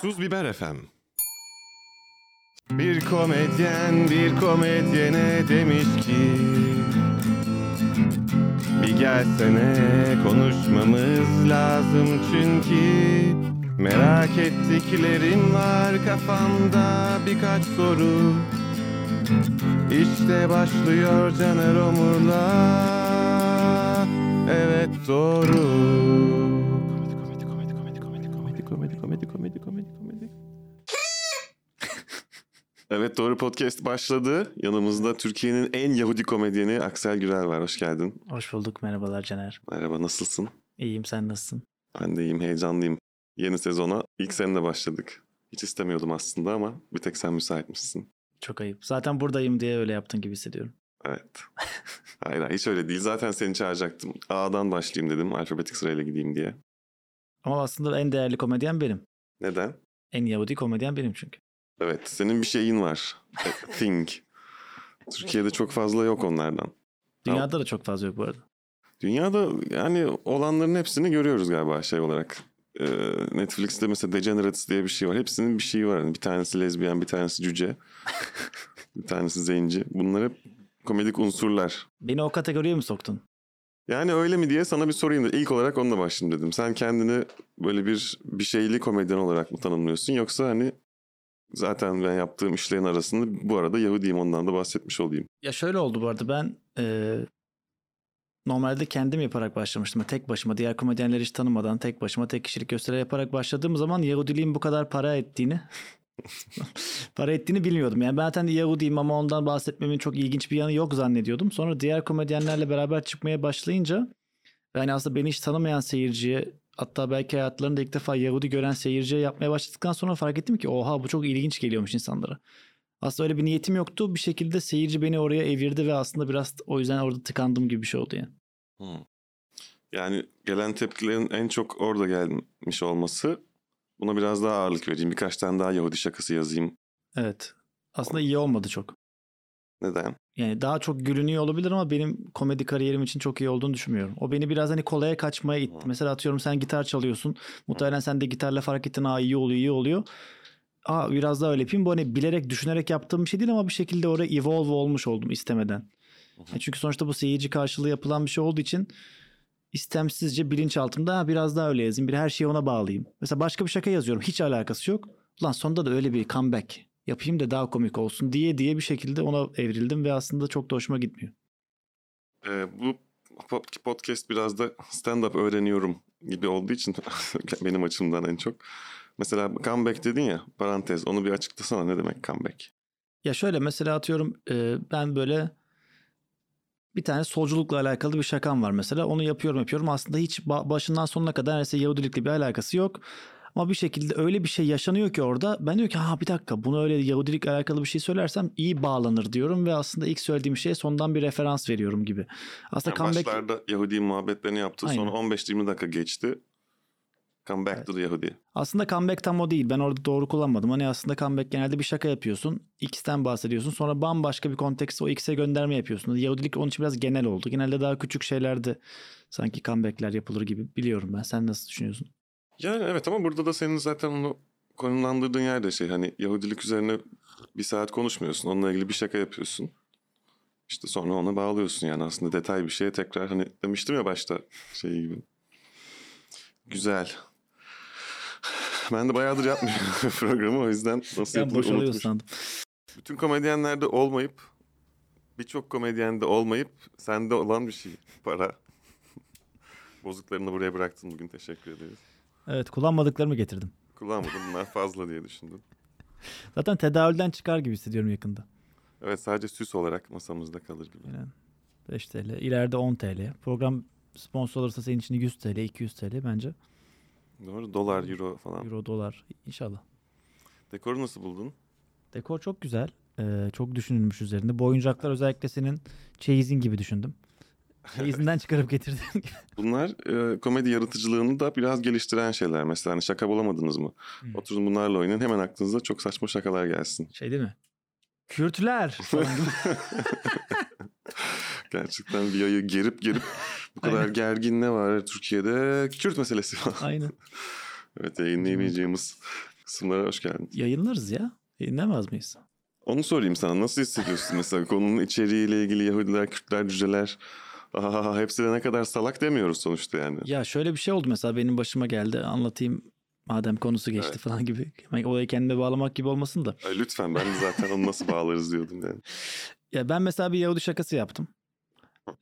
Tuz Biber FM Bir komedyen bir komedyene demiş ki Bir gelsene konuşmamız lazım çünkü Merak ettiklerim var kafamda birkaç soru. İşte başlıyor Caner Omur'la Evet doğru komedi komedi komedi komedi komedi Evet Doğru Podcast başladı. Yanımızda Türkiye'nin en Yahudi komedyeni Aksel Gürel var. Hoş geldin. Hoş bulduk. Merhabalar Caner. Merhaba nasılsın? İyiyim sen nasılsın? Ben de iyiyim heyecanlıyım. Yeni sezona ilk seninle başladık. Hiç istemiyordum aslında ama bir tek sen müsaitmişsin. Çok ayıp. Zaten buradayım diye öyle yaptın gibi hissediyorum. Evet. hayır hayır hiç öyle değil. Zaten seni çağıracaktım. A'dan başlayayım dedim. Alfabetik sırayla gideyim diye. Ama aslında en değerli komedyen benim. Neden? En Yahudi komedyen benim çünkü. Evet senin bir şeyin var. A thing. Türkiye'de çok fazla yok onlardan. Dünyada da çok fazla yok bu arada. Dünyada yani olanların hepsini görüyoruz galiba şey olarak. Ee, Netflix'te mesela Degenerates diye bir şey var. Hepsinin bir şeyi var. Yani bir tanesi lezbiyen, bir tanesi cüce. bir tanesi zenci. Bunlar hep komedik unsurlar. Beni o kategoriye mi soktun? Yani öyle mi diye sana bir sorayım da ilk olarak onunla başlayayım dedim. Sen kendini böyle bir bir şeyli komedyen olarak mı tanımlıyorsun yoksa hani zaten ben yaptığım işlerin arasında bu arada Yahudiyim ondan da bahsetmiş olayım. Ya şöyle oldu bu arada ben e, normalde kendim yaparak başlamıştım. Tek başıma diğer komedyenleri hiç tanımadan tek başıma tek kişilik gösteri yaparak başladığım zaman Yahudiliğin bu kadar para ettiğini para ettiğini bilmiyordum. Yani ben zaten Yahudiyim ama ondan bahsetmemin çok ilginç bir yanı yok zannediyordum. Sonra diğer komedyenlerle beraber çıkmaya başlayınca yani aslında beni hiç tanımayan seyirciye hatta belki hayatlarında ilk defa Yahudi gören seyirciye yapmaya başladıktan sonra fark ettim ki oha bu çok ilginç geliyormuş insanlara. Aslında öyle bir niyetim yoktu. Bir şekilde seyirci beni oraya evirdi ve aslında biraz o yüzden orada tıkandım gibi bir şey oldu yani. Hmm. Yani gelen tepkilerin en çok orada gelmiş olması buna biraz daha ağırlık vereyim. Birkaç tane daha Yahudi şakası yazayım. Evet. Aslında iyi olmadı çok. Neden? Yani daha çok gülünüyor olabilir ama benim komedi kariyerim için çok iyi olduğunu düşünmüyorum. O beni biraz hani kolaya kaçmaya itti. Hmm. Mesela atıyorum sen gitar çalıyorsun. Muhtemelen sen de gitarla fark ettin. Aa iyi oluyor iyi oluyor. Aa biraz daha öyle yapayım. Bu hani bilerek düşünerek yaptığım bir şey değil ama bir şekilde oraya evolve olmuş oldum istemeden. E çünkü sonuçta bu seyirci karşılığı yapılan bir şey olduğu için istemsizce bilinçaltımda "Ha, biraz daha öyle yazayım. Bir her şeyi ona bağlayayım. Mesela başka bir şaka yazıyorum. Hiç alakası yok. Ulan sonunda da öyle bir comeback yapayım da daha komik olsun diye diye bir şekilde ona evrildim ve aslında çok da hoşuma gitmiyor. Ee, bu pod- podcast biraz da stand-up öğreniyorum gibi olduğu için benim açımdan en çok. Mesela comeback dedin ya parantez onu bir açıklasana ne demek comeback? Ya şöyle mesela atıyorum ben böyle bir tane solculukla alakalı bir şakam var mesela. Onu yapıyorum yapıyorum. Aslında hiç ba- başından sonuna kadar neredeyse Yahudilikle bir alakası yok. Ama bir şekilde öyle bir şey yaşanıyor ki orada. Ben diyorum ki ha bir dakika bunu öyle Yahudilikle alakalı bir şey söylersem iyi bağlanır diyorum. Ve aslında ilk söylediğim şeye sondan bir referans veriyorum gibi. Aslında Yani comeback... Başlarda Yahudi muhabbetlerini yaptı sonra Aynen. 15-20 dakika geçti. Come back to the Yahudi. Aslında comeback tam o değil. Ben orada doğru kullanmadım. Hani aslında comeback genelde bir şaka yapıyorsun. X'ten bahsediyorsun. Sonra bambaşka bir kontekste o X'e gönderme yapıyorsun. Yahudilik onun için biraz genel oldu. Genelde daha küçük şeylerde sanki comeback'ler yapılır gibi biliyorum ben. Sen nasıl düşünüyorsun? Yani evet ama burada da senin zaten onu konumlandırdığın yer de şey hani Yahudilik üzerine bir saat konuşmuyorsun. Onunla ilgili bir şaka yapıyorsun. İşte sonra ona bağlıyorsun yani aslında detay bir şeye tekrar hani demiştim ya başta şey gibi. Güzel. Ben de bayağıdır yapmıyorum programı o yüzden nasıl Ben yapılır boşalıyor unutmuş. sandım. Bütün komedyenlerde olmayıp birçok komedyende olmayıp sende olan bir şey para. Bozuklarını buraya bıraktın bugün teşekkür ederiz. Evet kullanmadıklarımı getirdim. Kullanmadım bunlar fazla diye düşündüm. Zaten tedavülden çıkar gibi hissediyorum yakında. Evet sadece süs olarak masamızda kalır gibi. Yani 5 TL. ileride 10 TL. Program sponsor olursa senin için 100 TL, 200 TL bence. Doğru dolar euro falan. Euro, dolar inşallah. Dekoru nasıl buldun? Dekor çok güzel. Ee, çok düşünülmüş üzerinde. Bu oyuncaklar özellikle senin çeyizin gibi düşündüm. Çeyizinden çıkarıp getirdim. Bunlar e, komedi yaratıcılığını da biraz geliştiren şeyler. Mesela hani şaka bulamadınız mı? Hmm. Oturun bunlarla oynayın hemen aklınıza çok saçma şakalar gelsin. şey değil mi? Kürtler. Gerçekten bir ayı gerip gerip bu kadar Aynen. gergin ne var Türkiye'de? Kürt meselesi var. Aynen. evet yayınlayamayacağımız kısımlara hoş geldin. Yayınlarız ya. Yayınlamaz mıyız? Onu sorayım sana. Nasıl hissediyorsun mesela konunun içeriğiyle ilgili Yahudiler, Kürtler, cüceler Aha, hepsi de ne kadar salak demiyoruz sonuçta yani. Ya şöyle bir şey oldu mesela benim başıma geldi. Anlatayım madem konusu geçti evet. falan gibi. Olayı kendime bağlamak gibi olmasın da. Ay, lütfen ben de zaten onu nasıl bağlarız diyordum yani. Ya ben mesela bir Yahudi şakası yaptım.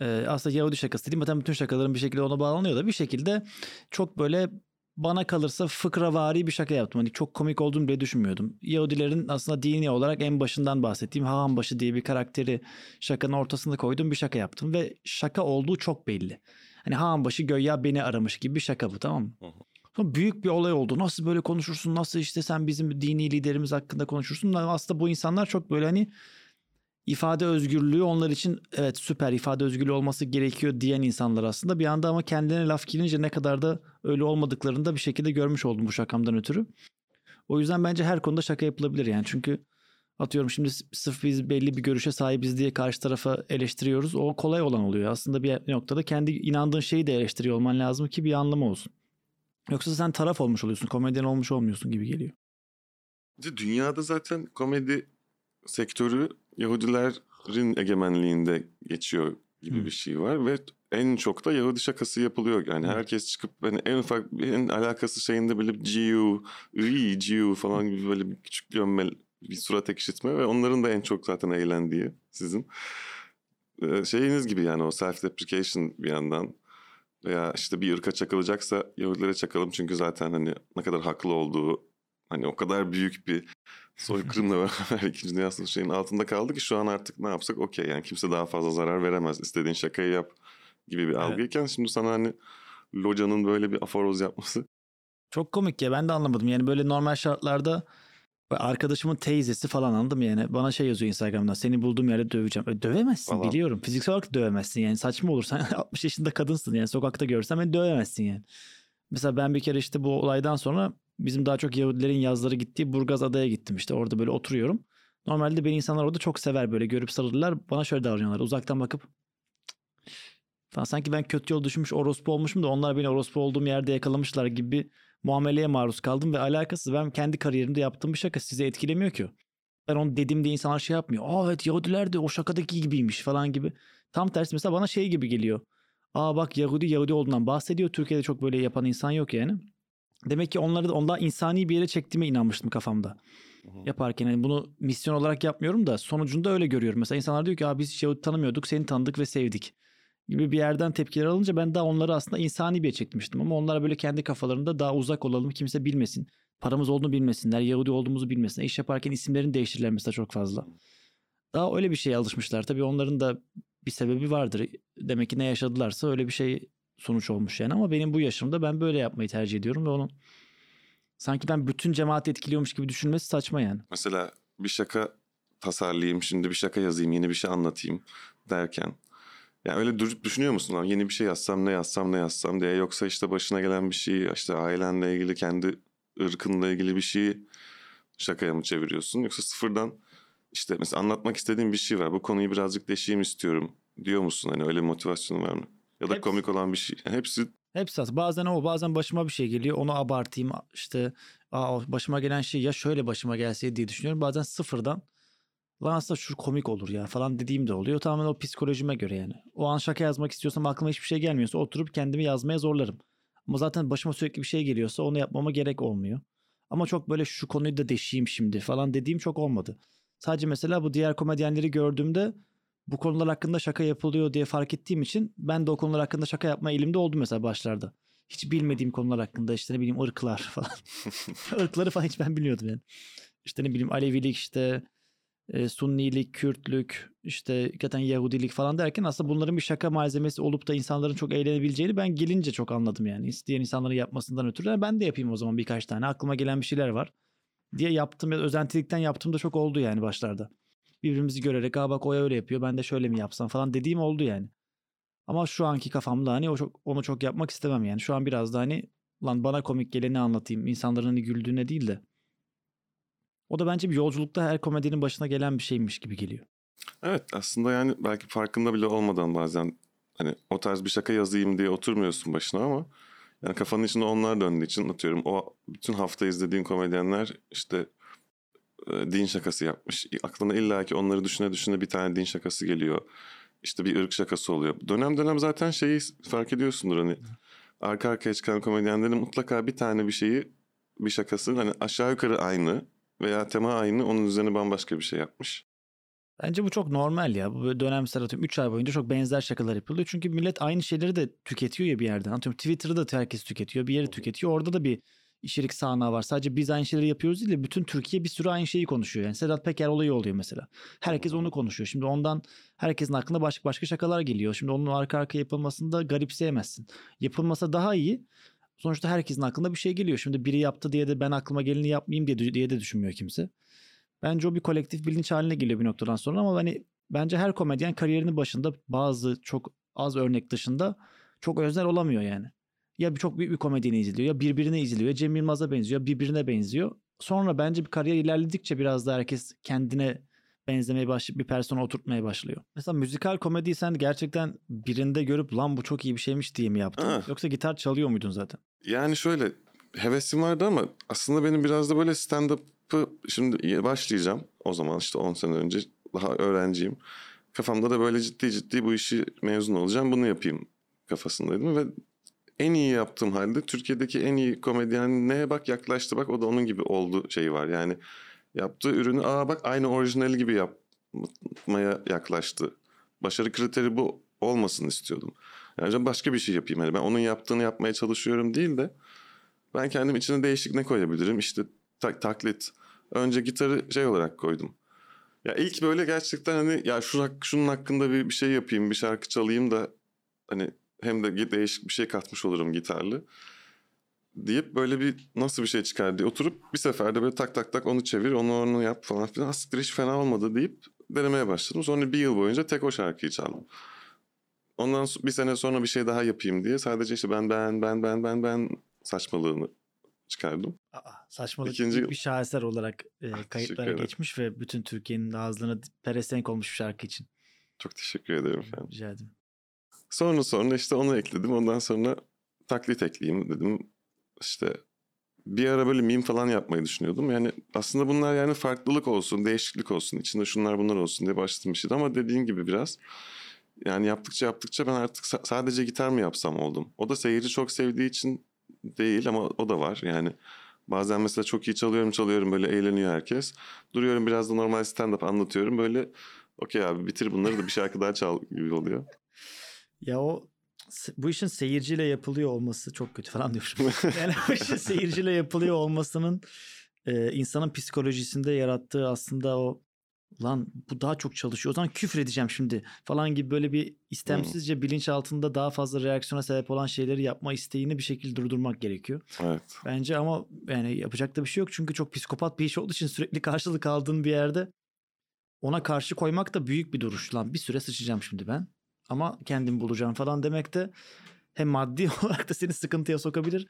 Ee, aslında Yahudi şakası değil. Zaten bütün şakaların bir şekilde ona bağlanıyor da bir şekilde çok böyle bana kalırsa fıkravari bir şaka yaptım. Hani çok komik olduğunu bile düşünmüyordum. Yahudilerin aslında dini olarak en başından bahsettiğim Hahan Başı diye bir karakteri şakanın ortasında koydum bir şaka yaptım. Ve şaka olduğu çok belli. Hani Hahan Başı göya beni aramış gibi bir şaka bu tamam mı? Sonra büyük bir olay oldu. Nasıl böyle konuşursun? Nasıl işte sen bizim dini liderimiz hakkında konuşursun? Aslında bu insanlar çok böyle hani ifade özgürlüğü onlar için evet süper ifade özgürlüğü olması gerekiyor diyen insanlar aslında. Bir anda ama kendine laf gelince ne kadar da öyle olmadıklarını da bir şekilde görmüş oldum bu şakamdan ötürü. O yüzden bence her konuda şaka yapılabilir yani. Çünkü atıyorum şimdi sırf biz belli bir görüşe sahibiz diye karşı tarafa eleştiriyoruz. O kolay olan oluyor. Aslında bir noktada kendi inandığın şeyi de eleştiriyor olman lazım ki bir anlamı olsun. Yoksa sen taraf olmuş oluyorsun, komedyen olmuş olmuyorsun gibi geliyor. Dünyada zaten komedi sektörü Yahudilerin egemenliğinde geçiyor gibi hmm. bir şey var ve en çok da Yahudi şakası yapılıyor. Yani hmm. herkes çıkıp hani en ufak en alakası şeyinde böyle Giu, Ri, Giu falan gibi böyle bir küçük gömmel bir surat ekşitme ve onların da en çok zaten eğlendiği sizin. Ee, şeyiniz gibi yani o self deprecation bir yandan veya işte bir ırka çakılacaksa Yahudilere çakalım çünkü zaten hani ne kadar haklı olduğu hani o kadar büyük bir soykırımla beraber İkinci Dünya Savaşı şeyin altında kaldı ki şu an artık ne yapsak okey yani kimse daha fazla zarar veremez. İstediğin şakayı yap gibi bir algıyken evet. şimdi sana hani Loca'nın böyle bir aforoz yapması. Çok komik ya ben de anlamadım. Yani böyle normal şartlarda arkadaşımın teyzesi falan anladım yani. Bana şey yazıyor Instagram'dan seni bulduğum yerde döveceğim. E, dövemezsin falan. biliyorum. Fiziksel olarak dövemezsin yani saçma olur. Sen 60 yaşında kadınsın yani sokakta görsen beni dövemezsin yani. Mesela ben bir kere işte bu olaydan sonra bizim daha çok Yahudilerin yazları gittiği Burgaz Adaya gittim işte orada böyle oturuyorum. Normalde beni insanlar orada çok sever böyle görüp sarılırlar. Bana şöyle davranıyorlar uzaktan bakıp falan sanki ben kötü yol düşmüş orospu olmuşum da onlar beni orospu olduğum yerde yakalamışlar gibi muameleye maruz kaldım ve alakasız ben kendi kariyerimde yaptığım bir şaka sizi etkilemiyor ki. Ben onu dediğimde insanlar şey yapmıyor. Aa evet Yahudiler de o şakadaki gibiymiş falan gibi. Tam tersi mesela bana şey gibi geliyor. Aa bak Yahudi Yahudi olduğundan bahsediyor. Türkiye'de çok böyle yapan insan yok yani. Demek ki onları da ondan insani bir yere çektiğime inanmıştım kafamda. Hı hı. Yaparken yani bunu misyon olarak yapmıyorum da sonucunda öyle görüyorum. Mesela insanlar diyor ki biz Yahudi tanımıyorduk seni tanıdık ve sevdik gibi bir yerden tepkiler alınca ben daha onları aslında insani bir yere çekmiştim. Ama onlara böyle kendi kafalarında daha uzak olalım kimse bilmesin. Paramız olduğunu bilmesinler, Yahudi olduğumuzu bilmesinler. İş yaparken isimlerini değiştirirler mesela çok fazla. Daha öyle bir şeye alışmışlar. Tabii onların da bir sebebi vardır. Demek ki ne yaşadılarsa öyle bir şey sonuç olmuş yani. Ama benim bu yaşımda ben böyle yapmayı tercih ediyorum ve onun sanki ben bütün cemaati etkiliyormuş gibi düşünmesi saçma yani. Mesela bir şaka tasarlayayım, şimdi bir şaka yazayım, yeni bir şey anlatayım derken yani öyle düşünüyor musun? Lan? Yeni bir şey yazsam ne yazsam ne yazsam diye. Yoksa işte başına gelen bir şey işte ailenle ilgili kendi ırkınla ilgili bir şeyi şakaya mı çeviriyorsun? Yoksa sıfırdan işte mesela anlatmak istediğim bir şey var. Bu konuyu birazcık deşeyim istiyorum diyor musun? Hani öyle motivasyonun var mı? Ya da hepsi, komik olan bir şey. Hepsi Hepsi aslında. Bazen o bazen başıma bir şey geliyor. Onu abartayım işte Aa, başıma gelen şey ya şöyle başıma gelse diye düşünüyorum. Bazen sıfırdan lan aslında şu komik olur ya falan dediğim de oluyor. Tamamen o psikolojime göre yani. O an şaka yazmak istiyorsam aklıma hiçbir şey gelmiyorsa oturup kendimi yazmaya zorlarım. Ama zaten başıma sürekli bir şey geliyorsa onu yapmama gerek olmuyor. Ama çok böyle şu konuyu da deşeyim şimdi falan dediğim çok olmadı. Sadece mesela bu diğer komedyenleri gördüğümde bu konular hakkında şaka yapılıyor diye fark ettiğim için ben de o konular hakkında şaka yapma elimde oldu mesela başlarda. Hiç bilmediğim konular hakkında işte ne bileyim ırklar falan. Irkları falan hiç ben bilmiyordum yani. İşte ne bileyim Alevilik işte e, Sunnilik, Kürtlük, işte hakikaten Yahudilik falan derken aslında bunların bir şaka malzemesi olup da insanların çok eğlenebileceğini ben gelince çok anladım yani. İsteyen insanların yapmasından ötürü ben de yapayım o zaman birkaç tane. Aklıma gelen bir şeyler var diye yaptım ya özentilikten yaptığım da çok oldu yani başlarda. Birbirimizi görerek aa bak o öyle yapıyor ben de şöyle mi yapsam falan dediğim oldu yani. Ama şu anki kafamda hani o çok, onu çok yapmak istemem yani. Şu an biraz da hani lan bana komik geleni anlatayım. İnsanların hani güldüğüne değil de o da bence bir yolculukta her komedinin başına gelen bir şeymiş gibi geliyor. Evet aslında yani belki farkında bile olmadan bazen hani o tarz bir şaka yazayım diye oturmuyorsun başına ama Yani kafanın içinde onlar döndüğü için atıyorum o bütün hafta izlediğin komedyenler işte din şakası yapmış. Aklına illaki onları düşüne düşüne bir tane din şakası geliyor. İşte bir ırk şakası oluyor. Dönem dönem zaten şeyi fark ediyorsundur hani arka arkaya çıkan komedyenlerin mutlaka bir tane bir şeyi bir şakası hani aşağı yukarı aynı veya tema aynı onun üzerine bambaşka bir şey yapmış. Bence bu çok normal ya. Bu dönemsel atıyorum 3 ay boyunca çok benzer şakalar yapılıyor. Çünkü millet aynı şeyleri de tüketiyor ya bir yerden. Atıyorum Twitter'da da herkes tüketiyor. Bir yeri tüketiyor. Orada da bir içerik sahnağı var. Sadece biz aynı şeyleri yapıyoruz değil de bütün Türkiye bir sürü aynı şeyi konuşuyor. Yani Sedat Peker olayı oluyor mesela. Herkes onu konuşuyor. Şimdi ondan herkesin aklına başka başka şakalar geliyor. Şimdi onun arka arkaya yapılmasını da garipseyemezsin. Yapılmasa daha iyi. Sonuçta herkesin aklına bir şey geliyor. Şimdi biri yaptı diye de ben aklıma geleni yapmayayım diye, diye de düşünmüyor kimse. Bence o bir kolektif bilinç haline geliyor bir noktadan sonra ama hani bence her komedyen kariyerinin başında bazı çok az örnek dışında çok özel olamıyor yani. Ya bir çok büyük bir komedyeni izliyor ya birbirine izliyor ya Cem Yılmaz'a benziyor ya birbirine benziyor. Sonra bence bir kariyer ilerledikçe biraz da herkes kendine benzemeye başlayıp bir persona oturtmaya başlıyor. Mesela müzikal komediyi sen gerçekten birinde görüp lan bu çok iyi bir şeymiş diye mi yaptın? Ha. Yoksa gitar çalıyor muydun zaten? Yani şöyle hevesim vardı ama aslında benim biraz da böyle stand-up'ı şimdi başlayacağım. O zaman işte 10 sene önce daha öğrenciyim. Kafamda da böyle ciddi ciddi bu işi mezun olacağım bunu yapayım kafasındaydım ve en iyi yaptığım halde Türkiye'deki en iyi komedyen neye bak yaklaştı bak o da onun gibi oldu şeyi var. Yani yaptığı ürünü aa bak aynı orijinali gibi yapmaya yaklaştı. Başarı kriteri bu olmasını istiyordum. Yani başka bir şey yapayım. Yani ben onun yaptığını yapmaya çalışıyorum değil de ben kendim içine değişik ne koyabilirim? İşte tak, taklit. Önce gitarı şey olarak koydum. Ya ilk böyle gerçekten hani ya şu, şunun hakkında bir, bir şey yapayım, bir şarkı çalayım da hani hem de değişik bir şey katmış olurum gitarlı deyip böyle bir nasıl bir şey çıkar diye oturup bir seferde böyle tak tak tak onu çevir onu onu yap falan filan asiktir hiç fena olmadı deyip denemeye başladım. Sonra bir yıl boyunca tek o şarkıyı çaldım. Ondan bir sene sonra bir şey daha yapayım diye sadece işte ben ben ben ben ben ben saçmalığını çıkardım. Aa, saçmalık İkinci- bir şaheser olarak e, kayıtlara ederim. geçmiş ve bütün Türkiye'nin ağzına peresenk olmuş bir şarkı için. Çok teşekkür ederim efendim. Rica ederim. Sonra sonra işte onu ekledim. Ondan sonra taklit ekleyeyim dedim. İşte bir ara böyle meme falan yapmayı düşünüyordum. Yani aslında bunlar yani farklılık olsun, değişiklik olsun, içinde şunlar bunlar olsun diye başladığım bir şeydi. Ama dediğin gibi biraz yani yaptıkça yaptıkça ben artık sa- sadece gitar mı yapsam oldum. O da seyirci çok sevdiği için değil ama o da var. Yani bazen mesela çok iyi çalıyorum çalıyorum böyle eğleniyor herkes. Duruyorum biraz da normal stand-up anlatıyorum. Böyle okey abi bitir bunları da bir şarkı daha çal gibi oluyor. Ya o bu işin seyirciyle yapılıyor olması çok kötü falan diyorum. yani bu işin seyirciyle yapılıyor olmasının e, insanın psikolojisinde yarattığı aslında o lan bu daha çok çalışıyor. O zaman küfür edeceğim şimdi falan gibi böyle bir istemsizce bilinç altında daha fazla reaksiyona sebep olan şeyleri yapma isteğini bir şekilde durdurmak gerekiyor. Evet. Bence ama yani yapacak da bir şey yok. Çünkü çok psikopat bir iş olduğu için sürekli karşılık aldığın bir yerde ona karşı koymak da büyük bir duruş. Lan bir süre sıçacağım şimdi ben. Ama kendimi bulacağım falan demek de hem maddi olarak da seni sıkıntıya sokabilir.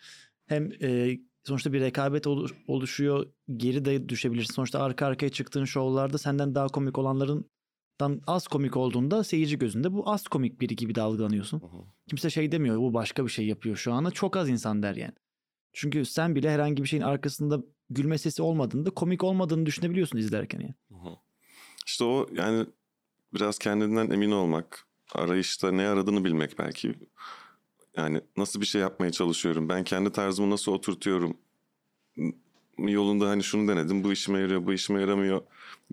Hem e, sonuçta bir rekabet olu- oluşuyor. Geri de düşebilirsin. Sonuçta arka arkaya çıktığın şovlarda senden daha komik olanların az komik olduğunda seyirci gözünde bu az komik biri gibi dalgalanıyorsun. Hı hı. Kimse şey demiyor bu başka bir şey yapıyor şu anda. Çok az insan der yani. Çünkü sen bile herhangi bir şeyin arkasında gülme sesi olmadığında komik olmadığını düşünebiliyorsun izlerken yani. Hı hı. İşte o yani biraz kendinden emin olmak, arayışta ne aradığını bilmek belki. Yani nasıl bir şey yapmaya çalışıyorum, ben kendi tarzımı nasıl oturtuyorum yolunda hani şunu denedim, bu işime yarıyor, bu işime yaramıyor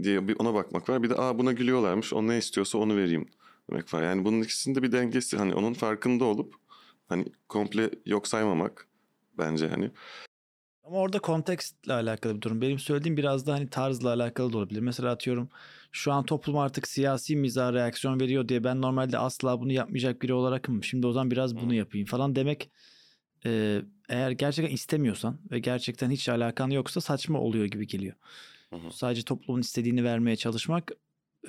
diye bir ona bakmak var. Bir de aa buna gülüyorlarmış, o ne istiyorsa onu vereyim demek var. Yani bunun ikisinde bir dengesi hani onun farkında olup hani komple yok saymamak bence hani. Ama orada kontekstle alakalı bir durum. Benim söylediğim biraz da hani tarzla alakalı da olabilir. Mesela atıyorum şu an toplum artık siyasi mizaha reaksiyon veriyor diye ben normalde asla bunu yapmayacak biri olarakım. Şimdi o zaman biraz bunu yapayım falan demek e, eğer gerçekten istemiyorsan ve gerçekten hiç alakan yoksa saçma oluyor gibi geliyor. Hı hı. Sadece toplumun istediğini vermeye çalışmak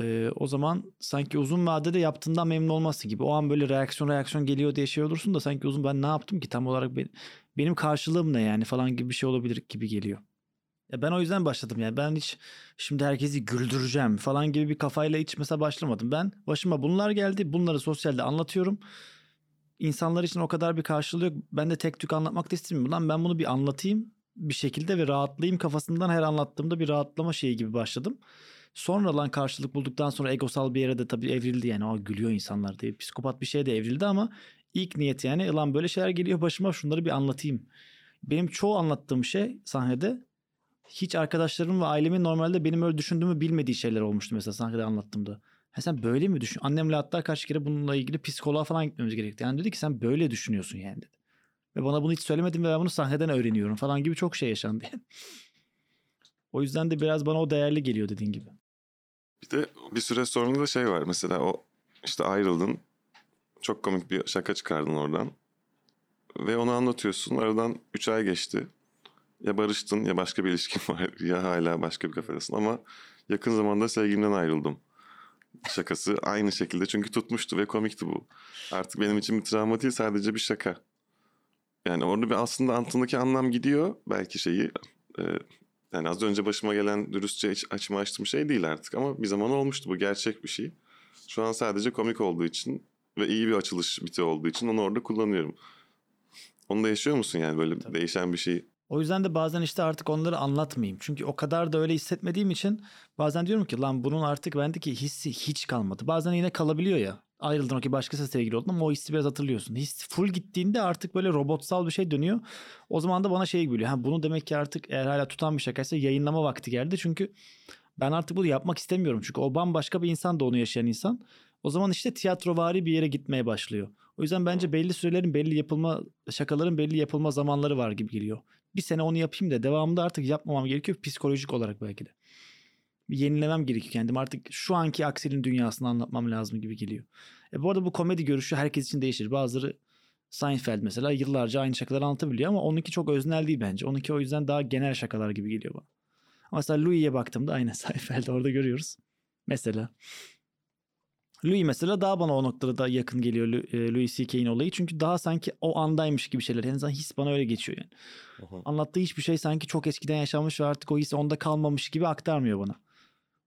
e, o zaman sanki uzun vadede yaptığından memnun olması gibi. O an böyle reaksiyon reaksiyon geliyor diye şey olursun da sanki uzun ben ne yaptım ki tam olarak benim, benim karşılığım ne yani falan gibi bir şey olabilir gibi geliyor. Ya ben o yüzden başladım yani ben hiç şimdi herkesi güldüreceğim falan gibi bir kafayla hiç mesela başlamadım. Ben başıma bunlar geldi bunları sosyalde anlatıyorum. insanlar için o kadar bir karşılığı yok. Ben de tek tük anlatmak da istemiyorum. Lan ben bunu bir anlatayım bir şekilde ve rahatlayayım kafasından her anlattığımda bir rahatlama şeyi gibi başladım. Sonra lan karşılık bulduktan sonra egosal bir yere de tabii evrildi yani. o gülüyor insanlar diye. Psikopat bir şeye de evrildi ama ilk niyet yani lan böyle şeyler geliyor başıma şunları bir anlatayım. Benim çoğu anlattığım şey sahnede hiç arkadaşlarım ve ailemin normalde benim öyle düşündüğümü bilmediği şeyler olmuştu mesela sahnede anlattığımda. Ha sen böyle mi düşün? Annemle hatta kaç kere bununla ilgili psikoloğa falan gitmemiz gerekti. Yani dedi ki sen böyle düşünüyorsun yani dedi. Ve bana bunu hiç söylemedin ve ben bunu sahneden öğreniyorum falan gibi çok şey yaşandı. O yüzden de biraz bana o değerli geliyor dediğin gibi. Bir de bir süre sonra da şey var mesela o işte ayrıldın. Çok komik bir şaka çıkardın oradan. Ve onu anlatıyorsun. Aradan 3 ay geçti. Ya barıştın ya başka bir ilişkin var ya hala başka bir kafedasın ama yakın zamanda sevgilimden ayrıldım. Şakası aynı şekilde çünkü tutmuştu ve komikti bu. Artık benim için bir travma değil sadece bir şaka. Yani orada bir aslında altındaki anlam gidiyor belki şeyi. E, yani az önce başıma gelen dürüstçe açımı açtığım şey değil artık ama bir zaman olmuştu bu gerçek bir şey. Şu an sadece komik olduğu için ve iyi bir açılış biti olduğu için onu orada kullanıyorum. Onu da yaşıyor musun yani böyle Tabii. değişen bir şey? O yüzden de bazen işte artık onları anlatmayayım. Çünkü o kadar da öyle hissetmediğim için bazen diyorum ki lan bunun artık bendeki hissi hiç kalmadı. Bazen yine kalabiliyor ya ayrıldın okey başkası sevgili oldun ama o hissi biraz hatırlıyorsun. His full gittiğinde artık böyle robotsal bir şey dönüyor. O zaman da bana şey geliyor. Ha bunu demek ki artık eğer hala tutan bir şakaysa yayınlama vakti geldi. Çünkü ben artık bunu yapmak istemiyorum. Çünkü o bambaşka bir insan da onu yaşayan insan. O zaman işte tiyatrovari bir yere gitmeye başlıyor. O yüzden bence belli sürelerin belli yapılma şakaların belli yapılma zamanları var gibi geliyor. Bir sene onu yapayım da devamında artık yapmamam gerekiyor psikolojik olarak belki de. Yenilemem gerekiyor kendim. Artık şu anki Aksel'in dünyasını anlatmam lazım gibi geliyor. E bu arada bu komedi görüşü herkes için değişir. Bazıları Seinfeld mesela yıllarca aynı şakaları anlatabiliyor ama onunki çok öznel değil bence. Onunki o yüzden daha genel şakalar gibi geliyor bana. Mesela Louis'e baktığımda aynı Seinfeld orada görüyoruz. Mesela. Louis mesela daha bana o noktada da yakın geliyor e, Louis C.K.'in olayı. Çünkü daha sanki o andaymış gibi şeyler. En azından his bana öyle geçiyor yani. Aha. Anlattığı hiçbir şey sanki çok eskiden yaşanmış ve artık o his onda kalmamış gibi aktarmıyor bana.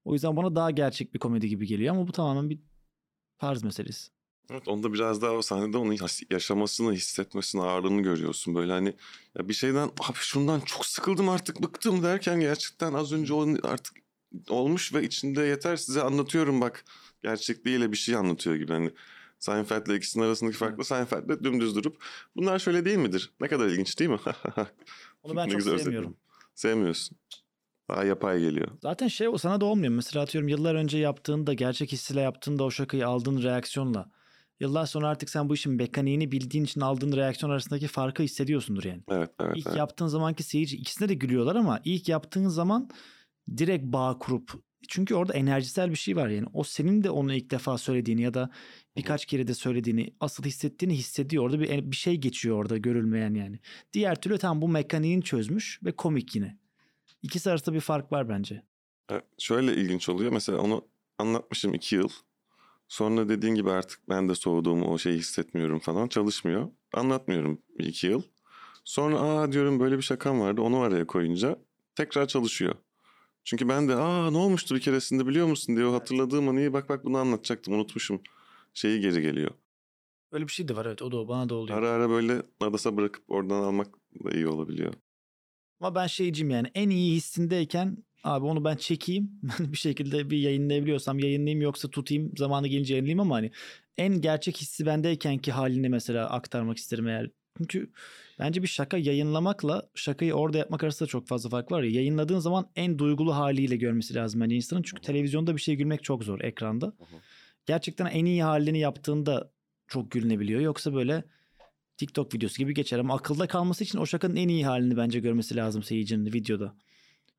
O yüzden bana daha gerçek bir komedi gibi geliyor ama bu tamamen bir tarz meselesi. Evet onda biraz daha o sahnede onun yaşamasını, hissetmesini, ağırlığını görüyorsun. Böyle hani ya bir şeyden abi şundan çok sıkıldım artık bıktım derken gerçekten az önce onun artık olmuş ve içinde yeter size anlatıyorum bak gerçekliğiyle bir şey anlatıyor gibi. Hani Seinfeld'le ikisinin arasındaki farklı evet. Seinfeld'le dümdüz durup bunlar şöyle değil midir? Ne kadar ilginç değil mi? Onu ben çok sevmiyorum. Sevmiyorsun. Daha yapay geliyor. Zaten şey o sana da olmuyor. Mesela atıyorum yıllar önce yaptığında gerçek hissiyle yaptığında o şakayı aldığın reaksiyonla. Yıllar sonra artık sen bu işin mekaniğini bildiğin için aldığın reaksiyon arasındaki farkı hissediyorsundur yani. Evet, evet. İlk evet. yaptığın zamanki seyirci ikisine de gülüyorlar ama ilk yaptığın zaman direkt bağ kurup çünkü orada enerjisel bir şey var yani. O senin de onu ilk defa söylediğini ya da birkaç kere de söylediğini, asıl hissettiğini hissediyor. Orada bir, bir şey geçiyor orada görülmeyen yani. Diğer türlü tam bu mekaniğini çözmüş ve komik yine. İkisi arasında bir fark var bence. Evet, şöyle ilginç oluyor. Mesela onu anlatmışım iki yıl. Sonra dediğin gibi artık ben de soğuduğumu o şeyi hissetmiyorum falan çalışmıyor. Anlatmıyorum iki yıl. Sonra aa diyorum böyle bir şakam vardı onu araya koyunca tekrar çalışıyor. Çünkü ben de aa ne olmuştu bir keresinde biliyor musun diye o hatırladığım an iyi bak bak bunu anlatacaktım unutmuşum. Şeyi geri geliyor. Öyle bir şey de var evet o da bana da oluyor. Ara ara böyle adasa bırakıp oradan almak da iyi olabiliyor. Ama ben şeycim yani en iyi hissindeyken abi onu ben çekeyim. bir şekilde bir yayınlayabiliyorsam yayınlayayım yoksa tutayım zamanı gelince yayınlayayım ama hani en gerçek hissi bendeyken ki halini mesela aktarmak isterim eğer. Çünkü bence bir şaka yayınlamakla şakayı orada yapmak arasında çok fazla fark var ya. Yayınladığın zaman en duygulu haliyle görmesi lazım bence insanın. Çünkü televizyonda bir şey gülmek çok zor ekranda. Gerçekten en iyi halini yaptığında çok gülünebiliyor. Yoksa böyle TikTok videosu gibi geçer ama akılda kalması için o şakanın en iyi halini bence görmesi lazım seyircinin videoda.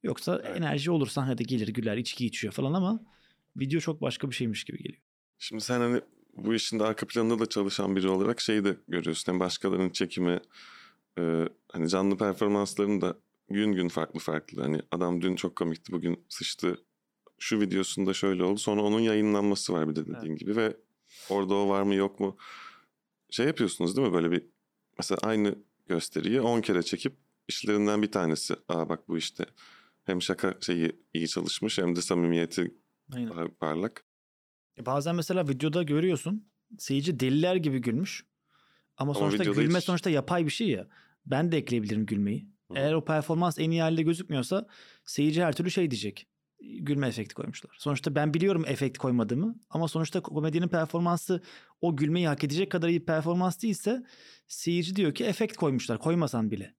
Yoksa evet. enerji olur sahnede gelir güler içki içiyor falan ama video çok başka bir şeymiş gibi geliyor. Şimdi sen hani bu işin de arka planında da çalışan biri olarak şeyi de görüyorsun. Yani başkalarının çekimi e, hani canlı performanslarını da gün gün farklı farklı. Hani adam dün çok komikti bugün sıçtı. Şu videosunda şöyle oldu. Sonra onun yayınlanması var bir de dediğin evet. gibi ve orada o var mı yok mu? Şey yapıyorsunuz değil mi böyle bir mesela aynı gösteriyi 10 kere çekip işlerinden bir tanesi. Aa bak bu işte hem şaka şeyi iyi çalışmış hem de samimiyeti Aynen. parlak. E bazen mesela videoda görüyorsun seyirci deliler gibi gülmüş. Ama Ama sonuçta gülme hiç- sonuçta yapay bir şey ya. Ben de ekleyebilirim gülmeyi. Hı. Eğer o performans en iyi halde gözükmüyorsa seyirci her türlü şey diyecek. Gülme efekti koymuşlar. Sonuçta ben biliyorum efekt koymadığımı ama sonuçta komedinin performansı o gülmeyi hak edecek kadar iyi performans değilse seyirci diyor ki efekt koymuşlar koymasan bile.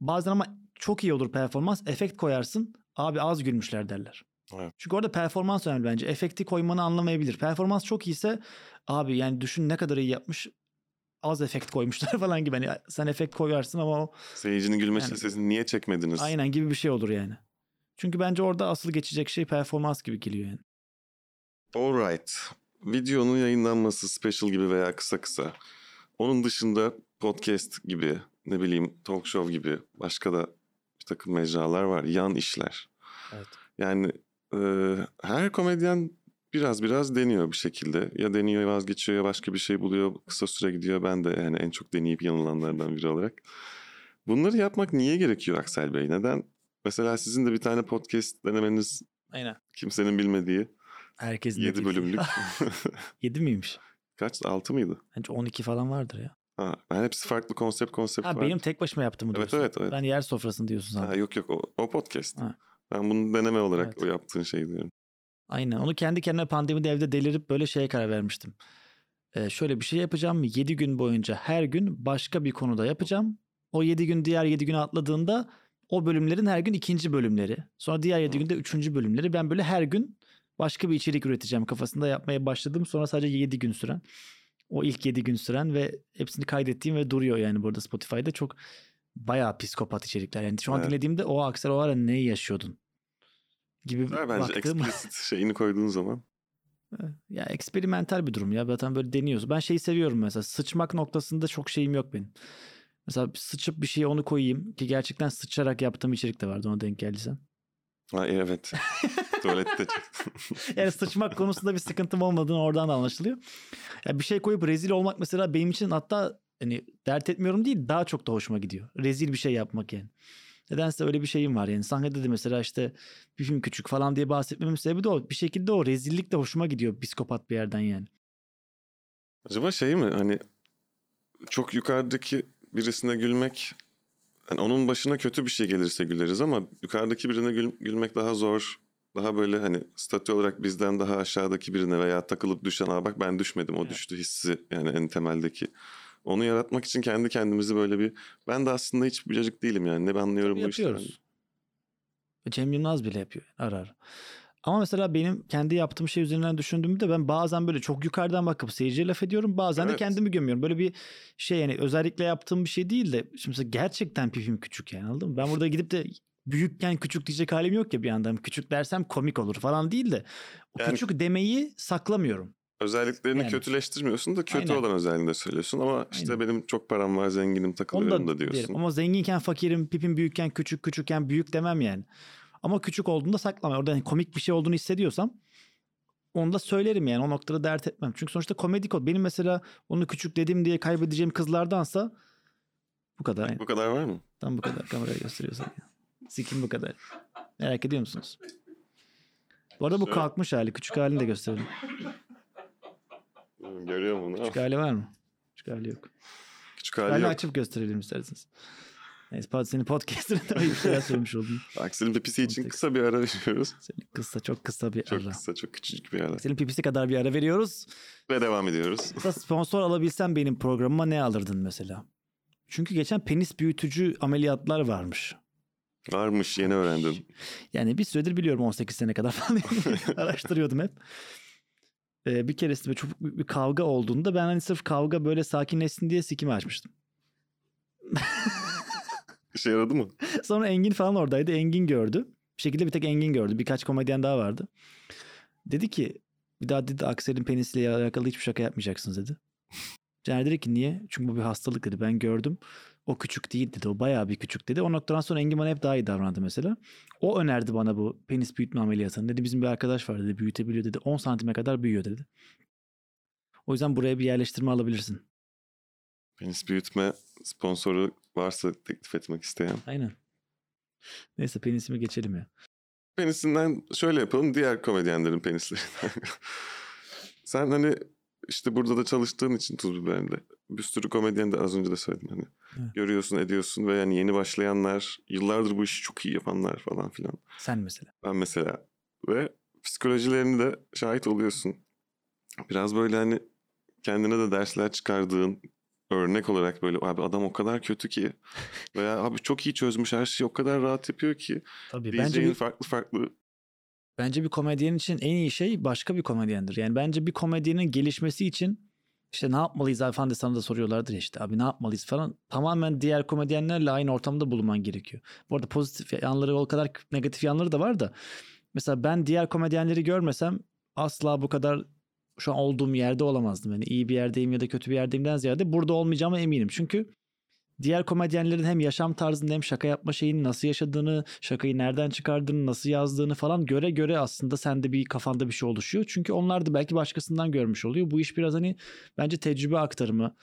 Bazen ama çok iyi olur performans efekt koyarsın abi az gülmüşler derler. Evet. Çünkü orada performans önemli bence. Efekti koymanı anlamayabilir. Performans çok iyiyse abi yani düşün ne kadar iyi yapmış az efekt koymuşlar falan gibi. Hani sen efekt koyarsın ama o Seyircinin gülme Yani- sesini niye çekmediniz? aynen gibi bir şey olur yani. Çünkü bence orada asıl geçecek şey performans gibi geliyor yani. Alright. Videonun yayınlanması special gibi veya kısa kısa. Onun dışında podcast gibi, ne bileyim talk show gibi başka da bir takım mecralar var. Yan işler. Evet. Yani e, her komedyen biraz biraz deniyor bir şekilde. Ya deniyor vazgeçiyor ya başka bir şey buluyor. Kısa süre gidiyor. Ben de yani en çok deneyip yanılanlardan biri olarak. Bunları yapmak niye gerekiyor Aksel Bey? Neden? Mesela sizin de bir tane podcast denemeniz Aynen. kimsenin bilmediği Herkesin 7 bölümlük. 7 miymiş? Kaç? 6 mıydı? Bence 12 falan vardır ya. Ha, ben hepsi farklı konsept konsept Ha var. benim tek başıma yaptığımı Evet, diyorsun. evet, evet. Ben yer sofrasını diyorsun sen. Ha, yok yok o, o podcast. Ha. Ben bunu deneme olarak Evet. o yaptığın şey diyorum. Aynen. Onu kendi kendime pandemide evde delirip böyle şeye karar vermiştim. Ee, şöyle bir şey yapacağım. 7 gün boyunca her gün başka bir konuda yapacağım. O 7 gün diğer 7 güne atladığında o bölümlerin her gün ikinci bölümleri. Sonra diğer 7 Hı. günde üçüncü bölümleri. Ben böyle her gün başka bir içerik üreteceğim kafasında yapmaya başladım. Sonra sadece 7 gün süren. O ilk 7 gün süren ve hepsini kaydettiğim ve duruyor yani burada Spotify'da. Çok bayağı psikopat içerikler. Yani şu an Evet. dinlediğimde o aksar o ara ne yaşıyordun? Gibi Güzel bence baktığım... explicit şeyini koyduğun zaman. Ya eksperimental bir durum ya. Zaten böyle deniyoruz. Ben şeyi seviyorum mesela. Sıçmak noktasında çok şeyim yok benim. Mesela sıçıp bir şeye onu koyayım ki gerçekten sıçarak yaptığım içerik de vardı ona denk geldiysen. Ha, evet. Tuvalette çık. Yani sıçmak konusunda bir sıkıntım olmadığını oradan da anlaşılıyor. Ya bir şey koyup rezil olmak mesela benim için hatta hani dert etmiyorum değil daha çok da hoşuma gidiyor. Rezil bir şey yapmak yani. Nedense öyle bir şeyim var yani. Sahnede de mesela işte bir film küçük falan diye bahsetmemin sebebi de o. Bir şekilde o rezillik de hoşuma gidiyor psikopat bir yerden yani. Acaba şey mi hani çok yukarıdaki birisine gülmek hani onun başına kötü bir şey gelirse güleriz ama yukarıdaki birine gül- gülmek daha zor. Daha böyle hani statü olarak bizden daha aşağıdaki birine veya takılıp düşen aa bak ben düşmedim o Evet. düştü hissi yani en temeldeki. Onu yaratmak için kendi kendimizi böyle bir ben de aslında hiç biricik değilim yani ne ben anlıyorum bu işten. yapıyoruz. Cem Yılmaz bile yapıyor ara ara. Ama mesela benim kendi yaptığım şey üzerinden düşündüğümde ben bazen böyle çok yukarıdan bakıp seyirciye laf ediyorum. Bazen de Evet. kendimi gömüyorum. Böyle bir şey yani özellikle yaptığım bir şey değil de şimdi mesela gerçekten pipim küçük yani anladın mı? Ben burada gidip de büyükken küçük diyecek halim yok ya bir yandan. Küçük dersem komik olur falan değil de o Yani- küçük demeyi saklamıyorum. Özelliklerini Yani. kötüleştirmiyorsun da kötü Aynen. olan özelliğini de söylüyorsun ama işte Aynen. benim çok param var zenginim takılıyorum da, da, diyorsun. derim. Ama zenginken fakirim, pipim büyükken küçük, küçükken büyük demem yani. Ama küçük olduğunda saklamam. Orada hani komik bir şey olduğunu hissediyorsam onu da söylerim yani. O noktada dert etmem. Çünkü sonuçta komedik o. Benim mesela onu küçük dedim diye kaybedeceğim kızlardansa bu kadar. Yani. Bu kadar var mı? Tam bu kadar kameraya gösteriyorsan. Sikim bu kadar. Merak ediyor musunuz? Bu arada bu kalkmış hali. Küçük halini de gösterelim. Bilmiyorum, Görüyor musun? Küçük hali var mı? Küçük hali yok. Küçük hali Halini yok. açıp gösterelim isterseniz. Neyse pardon senin podcast'ine de ayıp şeyler söylemiş oldum. Aksel'in pipisi için kısa bir ara veriyoruz. Senin kısa çok kısa bir Çok ara. kısa, çok küçücük bir ara. Senin pipisi kadar bir ara veriyoruz. Ve devam ediyoruz. Sponsor alabilsen benim programıma ne alırdın mesela? Çünkü geçen penis büyütücü ameliyatlar varmış. Varmış, yeni öğrendim. Yani bir süredir biliyorum 18 sene kadar falan araştırıyordum hep. Ee, bir keresinde çok büyük bir kavga olduğunda ben hani sırf kavga böyle sakinleşsin diye sikimi açmıştım. İşe yaradı mı? Sonra Engin falan oradaydı. Engin gördü. Bir şekilde bir tek Engin gördü. Birkaç komedyen daha vardı. Dedi ki bir daha dedi Aksel'in penisiyle alakalı hiçbir şaka yapmayacaksınız dedi. Caner dedi ki niye? Çünkü bu bir hastalık dedi. Ben gördüm. O küçük değil dedi. O bayağı bir küçük dedi. O noktadan sonra Engin bana hep daha iyi davrandı mesela. O önerdi bana bu penis büyütme ameliyatını. Dedi bizim bir arkadaş var dedi. Büyütebiliyor dedi. 10 santime kadar büyüyor dedi. O yüzden buraya bir yerleştirme alabilirsin. Penis büyütme sponsoru varsa teklif etmek isteyen. Aynen. Neyse penisimi geçelim ya. Penisinden şöyle yapalım. Diğer komedyenlerin penislerinden. Sen hani işte burada da çalıştığın için Tuz Biber'de bir sürü komedyen de az önce de söyledim hani. Evet. Görüyorsun ediyorsun ve yani yeni başlayanlar, yıllardır bu işi çok iyi yapanlar falan filan. Sen mesela. Ben mesela ve psikolojilerini de şahit oluyorsun. Biraz böyle hani kendine de dersler çıkardığın örnek olarak böyle abi adam o kadar kötü ki veya abi çok iyi çözmüş her şeyi o kadar rahat yapıyor ki Tabii bence bir, farklı farklı bence bir komedyen için en iyi şey başka bir komedyendir. Yani bence bir komedyenin gelişmesi için işte ne yapmalıyız abi falan sana da soruyorlardır ya işte abi ne yapmalıyız falan. Tamamen diğer komedyenlerle aynı ortamda bulunman gerekiyor. Bu arada pozitif yanları o kadar negatif yanları da var da. Mesela ben diğer komedyenleri görmesem asla bu kadar şu an olduğum yerde olamazdım. Yani iyi bir yerdeyim ya da kötü bir yerdeyimden ziyade burada olmayacağıma eminim. Çünkü diğer komedyenlerin hem yaşam tarzını hem şaka yapma şeyini nasıl yaşadığını, şakayı nereden çıkardığını, nasıl yazdığını falan göre göre aslında sende bir kafanda bir şey oluşuyor. Çünkü onlar da belki başkasından görmüş oluyor. Bu iş biraz hani bence tecrübe aktarımı.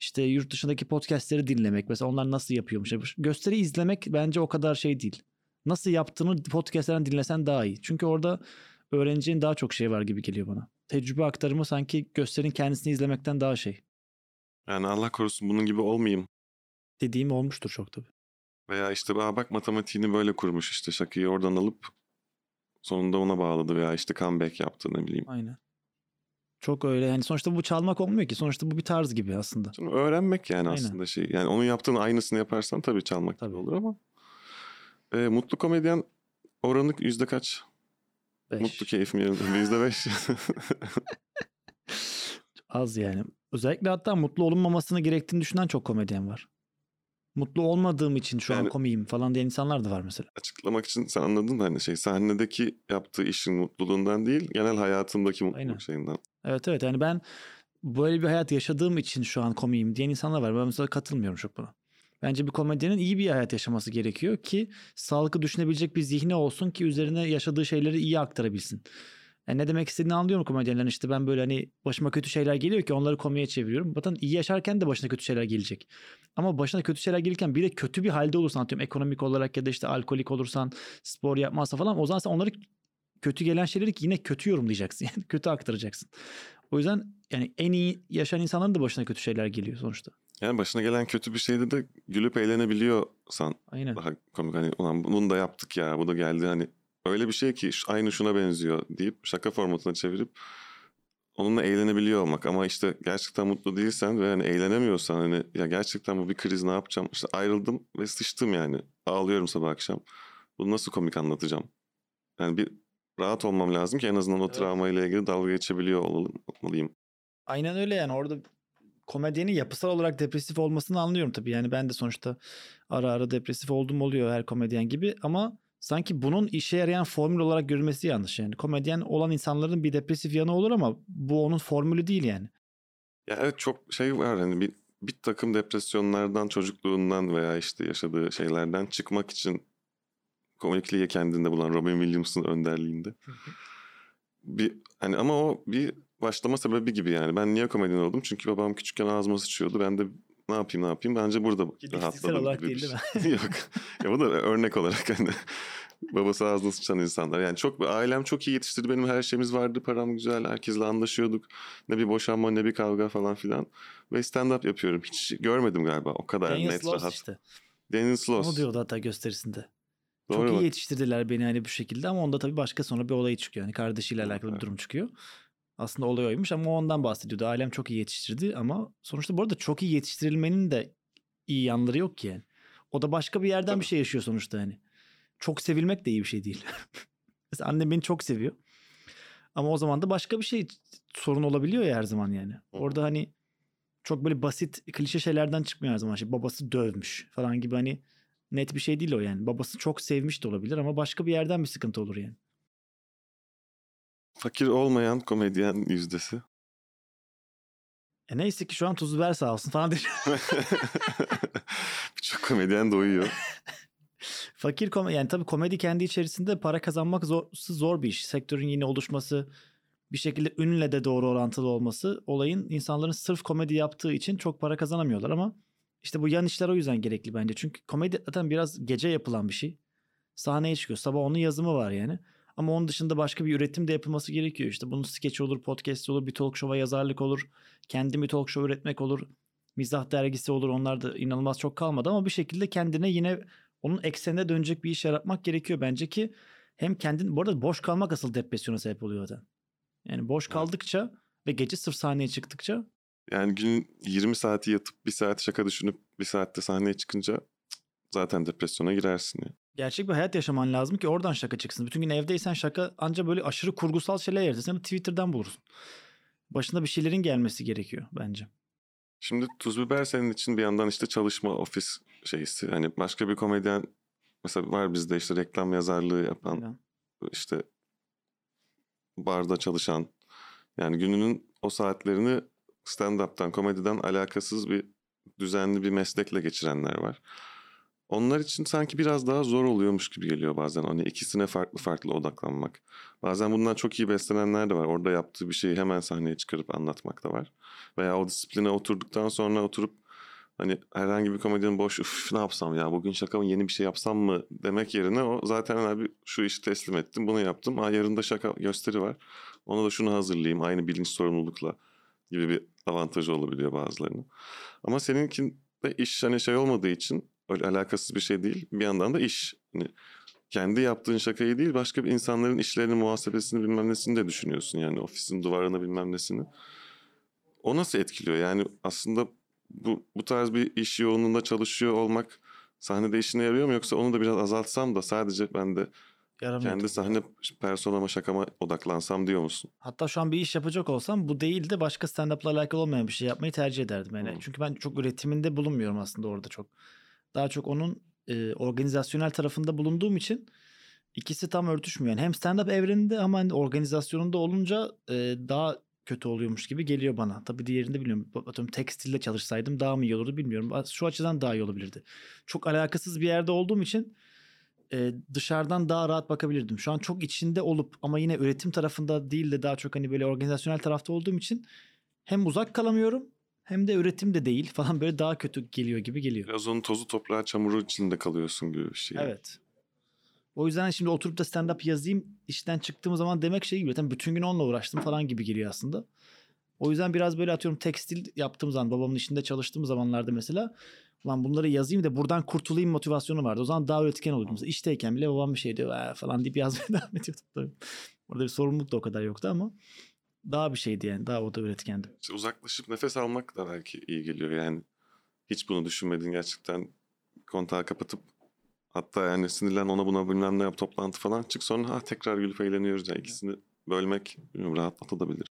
İşte yurt dışındaki podcastleri dinlemek. Mesela onlar nasıl yapıyormuş. Gösteri izlemek bence o kadar şey değil. Nasıl yaptığını podcastlerden dinlesen daha iyi. Çünkü orada öğreneceğin daha çok şey var gibi geliyor bana. Tecrübe aktarımı sanki gösterinin kendisini izlemekten daha şey. yani Allah korusun bunun gibi olmayayım. Dediğim olmuştur çok tabii. Veya işte Aa, bak matematiğini böyle kurmuş işte şakayı oradan alıp sonunda ona bağladı veya işte comeback yaptı ne bileyim. Aynen. Çok öyle yani sonuçta bu çalmak olmuyor ki. Sonuçta bu bir tarz gibi aslında. Şimdi öğrenmek yani Aynen. aslında şey. Yani onun yaptığın aynısını yaparsan tabii çalmak Tabii. olur ama. E, mutlu komedyen oranı yüzde kaç? Beş. Mutlu keyfim yerinde. Yüzde beş. Az yani. Özellikle hatta mutlu olunmamasını gerektiğini düşünen çok komedyen var. Mutlu olmadığım için şu an Yani- komiyim falan diyen insanlar da var mesela. Açıklamak için sen anladın mı? Hani şey sahnedeki yaptığı işin mutluluğundan değil genel hayatındaki mutluluk Aynen. şeyinden. Evet evet yani ben böyle bir hayat yaşadığım için şu an komiyim diyen insanlar var. Ben mesela katılmıyorum çok buna. Bence bir komedyenin iyi bir hayat yaşaması gerekiyor ki sağlıklı düşünebilecek bir zihni olsun ki üzerine yaşadığı şeyleri iyi aktarabilsin. Yani ne demek istediğini anlıyorum komedyenlerin işte ben böyle hani başıma kötü şeyler geliyor ki onları komiye çeviriyorum. Zaten iyi yaşarken de başına kötü şeyler gelecek. Ama başına kötü şeyler gelirken bir de kötü bir halde olursan atıyorum ekonomik olarak ya da işte alkolik olursan spor yapmazsa falan o zaman sen onları kötü gelen şeyleri yine kötü yorumlayacaksın. Yani kötü aktaracaksın. O yüzden yani en iyi yaşayan insanların da başına kötü şeyler geliyor sonuçta. Yani başına gelen kötü bir şeyde de gülüp eğlenebiliyorsan Aynen. daha komik hani ulan bunu da yaptık ya bu da geldi hani öyle bir şey ki aynı şuna benziyor deyip şaka formatına çevirip onunla eğlenebiliyor olmak ama işte gerçekten mutlu değilsen ve hani eğlenemiyorsan hani ya gerçekten bu bir kriz ne yapacağım işte ayrıldım ve sıçtım yani ağlıyorum sabah akşam bunu nasıl komik anlatacağım yani bir rahat olmam lazım ki en azından o Evet. travmayla ilgili dalga geçebiliyor ol- olmalıyım. Aynen öyle yani orada komedyenin yapısal olarak depresif olmasını anlıyorum tabii. Yani ben de sonuçta ara ara depresif olduğum oluyor her komedyen gibi ama sanki bunun işe yarayan formül olarak görülmesi yanlış yani. Komedyen olan insanların bir depresif yanı olur ama bu onun formülü değil yani. Ya evet çok şey var hani bir, bir takım depresyonlardan çocukluğundan veya işte yaşadığı şeylerden çıkmak için komikliği kendinde bulan Robin Williams'ın önderliğinde. Bir hani ama o bir başlama sebebi gibi yani. Ben niye komedyen oldum? Çünkü babam küçükken ağzıma sıçıyordu. Ben de ne yapayım ne yapayım? Bence burada Fiziksel rahatladım olarak bir değil, şey. Yok. Ya bu da örnek olarak hani babası ağzına sıçan insanlar. Yani çok ailem çok iyi yetiştirdi. Benim her şeyimiz vardı. Param güzel. Herkesle anlaşıyorduk. Ne bir boşanma ne bir kavga falan filan. Ve stand-up yapıyorum. Hiç görmedim galiba o kadar Daniel net Sloss rahat. işte. Daniel Sloss. Onu diyordu hatta gösterisinde. Doğru Çok iyi bak. yetiştirdiler beni hani bu şekilde ama onda tabii başka sonra bir olay çıkıyor. Yani kardeşiyle alakalı bir durum çıkıyor. Aslında olay oymuş ama ondan bahsediyordu. Ailem çok iyi yetiştirdi ama sonuçta bu arada çok iyi yetiştirilmenin de iyi yanları yok ki yani. O da başka bir yerden Tabii. bir şey yaşıyor sonuçta hani. Çok sevilmek de iyi bir şey değil. Mesela annem beni çok seviyor. Ama o zaman da başka bir şey sorun olabiliyor ya her zaman yani. Orada hani çok böyle basit klişe şeylerden çıkmıyor her zaman. Şey, babası dövmüş falan gibi hani net bir şey değil o yani. Babası çok sevmiş de olabilir ama başka bir yerden bir sıkıntı olur yani. Fakir olmayan komedyen yüzdesi. E neyse ki şu an tuz biber sağ olsun falan diye. Birçok komedyen doyuyor. Fakir komedi yani tabii komedi kendi içerisinde para kazanmak zor, zor bir iş. Sektörün yeni oluşması, bir şekilde ünle de doğru orantılı olması olayın insanların sırf komedi yaptığı için çok para kazanamıyorlar ama işte bu yan işler o yüzden gerekli bence. Çünkü komedi zaten biraz gece yapılan bir şey. Sahneye çıkıyor. Sabah onun yazımı var yani. Ama onun dışında başka bir üretim de yapılması gerekiyor. İşte bunun sketch olur, podcast olur, bir talk show'a yazarlık olur. Kendi bir talk show üretmek olur. Mizah dergisi olur. Onlar da inanılmaz çok kalmadı ama bir şekilde kendine yine onun eksenine dönecek bir iş yaratmak gerekiyor bence ki hem kendin bu arada boş kalmak asıl depresyona sebep oluyor zaten. Yani boş kaldıkça ve gece sırf sahneye çıktıkça Yani günün 20 saati yatıp bir saat şaka düşünüp bir saatte sahneye çıkınca zaten depresyona girersin ya. Gerçek bir hayat yaşaman lazım ki oradan şaka çıksın. Bütün gün evdeysen şaka anca böyle aşırı kurgusal şeyler yaratırsan Twitter'dan bulursun. Başına bir şeylerin gelmesi gerekiyor bence. Şimdi Tuz Biber senin için bir yandan işte çalışma ofis şeysi. Hani başka bir komedyen mesela var bizde işte reklam yazarlığı yapan Aynen. işte barda çalışan yani gününün o saatlerini stand-up'tan, komediden alakasız bir düzenli bir meslekle geçirenler var. Onlar için sanki biraz daha zor oluyormuş gibi geliyor bazen. Hani ikisine farklı farklı odaklanmak. Bazen bundan çok iyi beslenenler de var. Orada yaptığı bir şeyi hemen sahneye çıkarıp anlatmak da var. Veya o disipline oturduktan sonra oturup hani herhangi bir komedinin boş üf ne yapsam ya bugün şaka mı yeni bir şey yapsam mı demek yerine o zaten abi şu işi teslim ettim bunu yaptım. Aa, yarın da şaka gösteri var. Ona da şunu hazırlayayım aynı bilinç sorumlulukla gibi bir avantajı olabiliyor bazılarının. Ama seninkinde iş hani şey olmadığı için öyle alakasız bir şey değil. Bir yandan da iş. Hani kendi yaptığın şakayı değil başka bir insanların işlerinin muhasebesini bilmem nesini de düşünüyorsun. Yani ofisin duvarını bilmem nesini. O nasıl etkiliyor? Yani aslında bu, bu tarz bir iş yoğunluğunda çalışıyor olmak sahnede işine yarıyor mu? Yoksa onu da biraz azaltsam da sadece ben de Yaramıyor. kendi sahne personama şakama odaklansam diyor musun? Hatta şu an bir iş yapacak olsam bu değil de başka stand-up'la alakalı olmayan bir şey yapmayı tercih ederdim. Yani. Hmm. Çünkü ben çok üretiminde bulunmuyorum aslında orada çok. Daha çok onun e, organizasyonel tarafında bulunduğum için ikisi tam örtüşmüyor. Yani hem stand-up evreninde ama hani organizasyonunda olunca e, daha kötü oluyormuş gibi geliyor bana. Tabii diğerinde bilmiyorum. Atıyorum tekstilde çalışsaydım daha mı iyi olurdu bilmiyorum. Şu açıdan daha iyi olabilirdi. Çok alakasız bir yerde olduğum için e, dışarıdan daha rahat bakabilirdim. Şu an çok içinde olup ama yine üretim tarafında değil de daha çok hani böyle organizasyonel tarafta olduğum için hem uzak kalamıyorum hem de üretim de değil falan böyle daha kötü geliyor gibi geliyor. Biraz onun tozu toprağı çamuru içinde kalıyorsun gibi bir şey. Evet. O yüzden şimdi oturup da stand-up yazayım işten çıktığım zaman demek şey gibi. Zaten bütün gün onunla uğraştım falan gibi geliyor aslında. O yüzden biraz böyle atıyorum tekstil yaptığım zaman babamın işinde çalıştığım zamanlarda mesela Ulan bunları yazayım da buradan kurtulayım motivasyonu vardı. O zaman daha üretken olurdum. Mesela işteyken bile babam bir şey diyor falan deyip yazmaya devam ediyordum. Tabii. Orada bir sorumluluk da o kadar yoktu ama daha bir şeydi yani. Daha o da üretkendi. İşte uzaklaşıp nefes almak da belki iyi geliyor. Yani hiç bunu düşünmedin gerçekten kontağı kapatıp hatta yani sinirlen ona buna bilmem ne yap toplantı falan çık sonra ha, tekrar gülüp eğleniyoruz. Yani ikisini bölmek rahatlatabilir.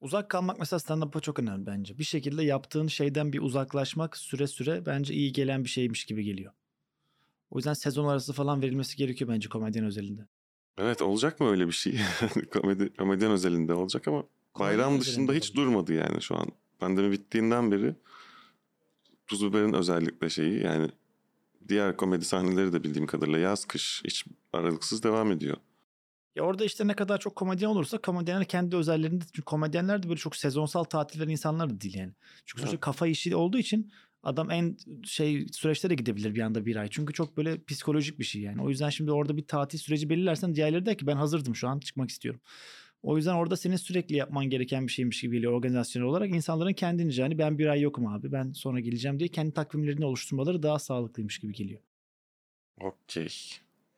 Uzak kalmak mesela stand-up'a çok önemli bence. Bir şekilde yaptığın şeyden bir uzaklaşmak süre süre bence iyi gelen bir şeymiş gibi geliyor. O yüzden sezon arası falan verilmesi gerekiyor bence komedyen özelinde. Evet olacak mı öyle bir şey? Komedi, komedyen özelinde olacak ama bayram Komedyen dışında hiç olabilir. durmadı yani şu an. Pandemi bittiğinden beri Tuz Biber'in özellikle şeyi yani diğer komedi sahneleri de bildiğim kadarıyla yaz kış hiç aralıksız devam ediyor. Ya orada işte ne kadar çok komedyen olursa komedyenler kendi özellerinde çünkü komedyenler de böyle çok sezonsal tatil veren insanlar da değil yani. Çünkü sonuçta Evet. kafa işi olduğu için adam en şey süreçte de gidebilir bir anda bir ay. Çünkü çok böyle psikolojik bir şey yani. O yüzden şimdi orada bir tatil süreci belirlersen diğerleri der ki ben hazırdım şu an çıkmak istiyorum. O yüzden orada senin sürekli yapman gereken bir şeymiş gibi geliyor organizasyon olarak. insanların kendince hani ben bir ay yokum abi ben sonra geleceğim diye kendi takvimlerini oluşturmaları daha sağlıklıymış gibi geliyor. Okey.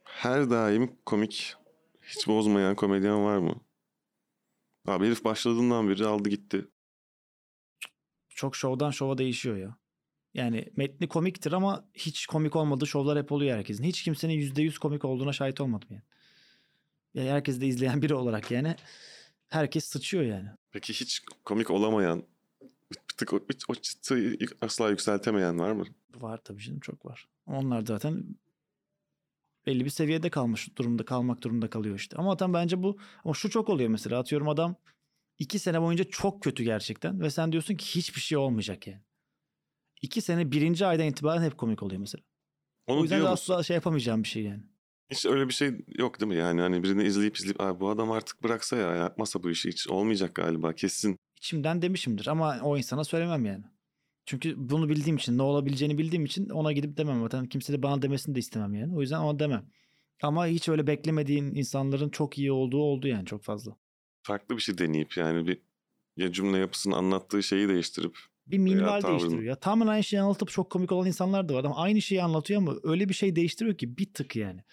Her daim komik, hiç bozmayan komedyen var mı? Abi herif başladığından beri aldı gitti. çok şovdan şova değişiyor ya. Yani metni komiktir ama hiç komik olmadığı şovlar hep oluyor herkesin. Hiç kimsenin %100 komik olduğuna şahit olmadım yani. Yani herkes de izleyen biri olarak yani herkes sıçıyor yani. Peki hiç komik olamayan, bir tık o, o çıtayı asla yükseltemeyen var mı? Var tabii canım çok var. Onlar zaten belli bir seviyede kalmış durumda kalmak durumunda kalıyor işte. Ama zaten bence bu ama şu çok oluyor mesela atıyorum adam iki sene boyunca çok kötü gerçekten ve sen diyorsun ki hiçbir şey olmayacak yani. İki sene birinci aydan itibaren hep komik oluyor mesela. Onu o yüzden asla şey yapamayacağım bir şey yani. Hiç öyle bir şey yok değil mi? Yani hani birini izleyip izleyip Abi bu adam artık bıraksa ya yapmasa bu işi hiç olmayacak galiba kesin. İçimden demişimdir ama o insana söylemem yani. Çünkü bunu bildiğim için ne olabileceğini bildiğim için ona gidip demem. Zaten kimse de bana demesini de istemem yani. O yüzden ona demem. Ama hiç öyle beklemediğin insanların çok iyi olduğu oldu yani çok fazla. Farklı bir şey deneyip yani bir ya cümle yapısını anlattığı şeyi değiştirip Bir minval tavrını- değiştiriyor. Ya tamamen aynı şeyi anlatıp çok komik olan insanlar da var ama aynı şeyi anlatıyor ama öyle bir şey değiştiriyor ki bir tık yani.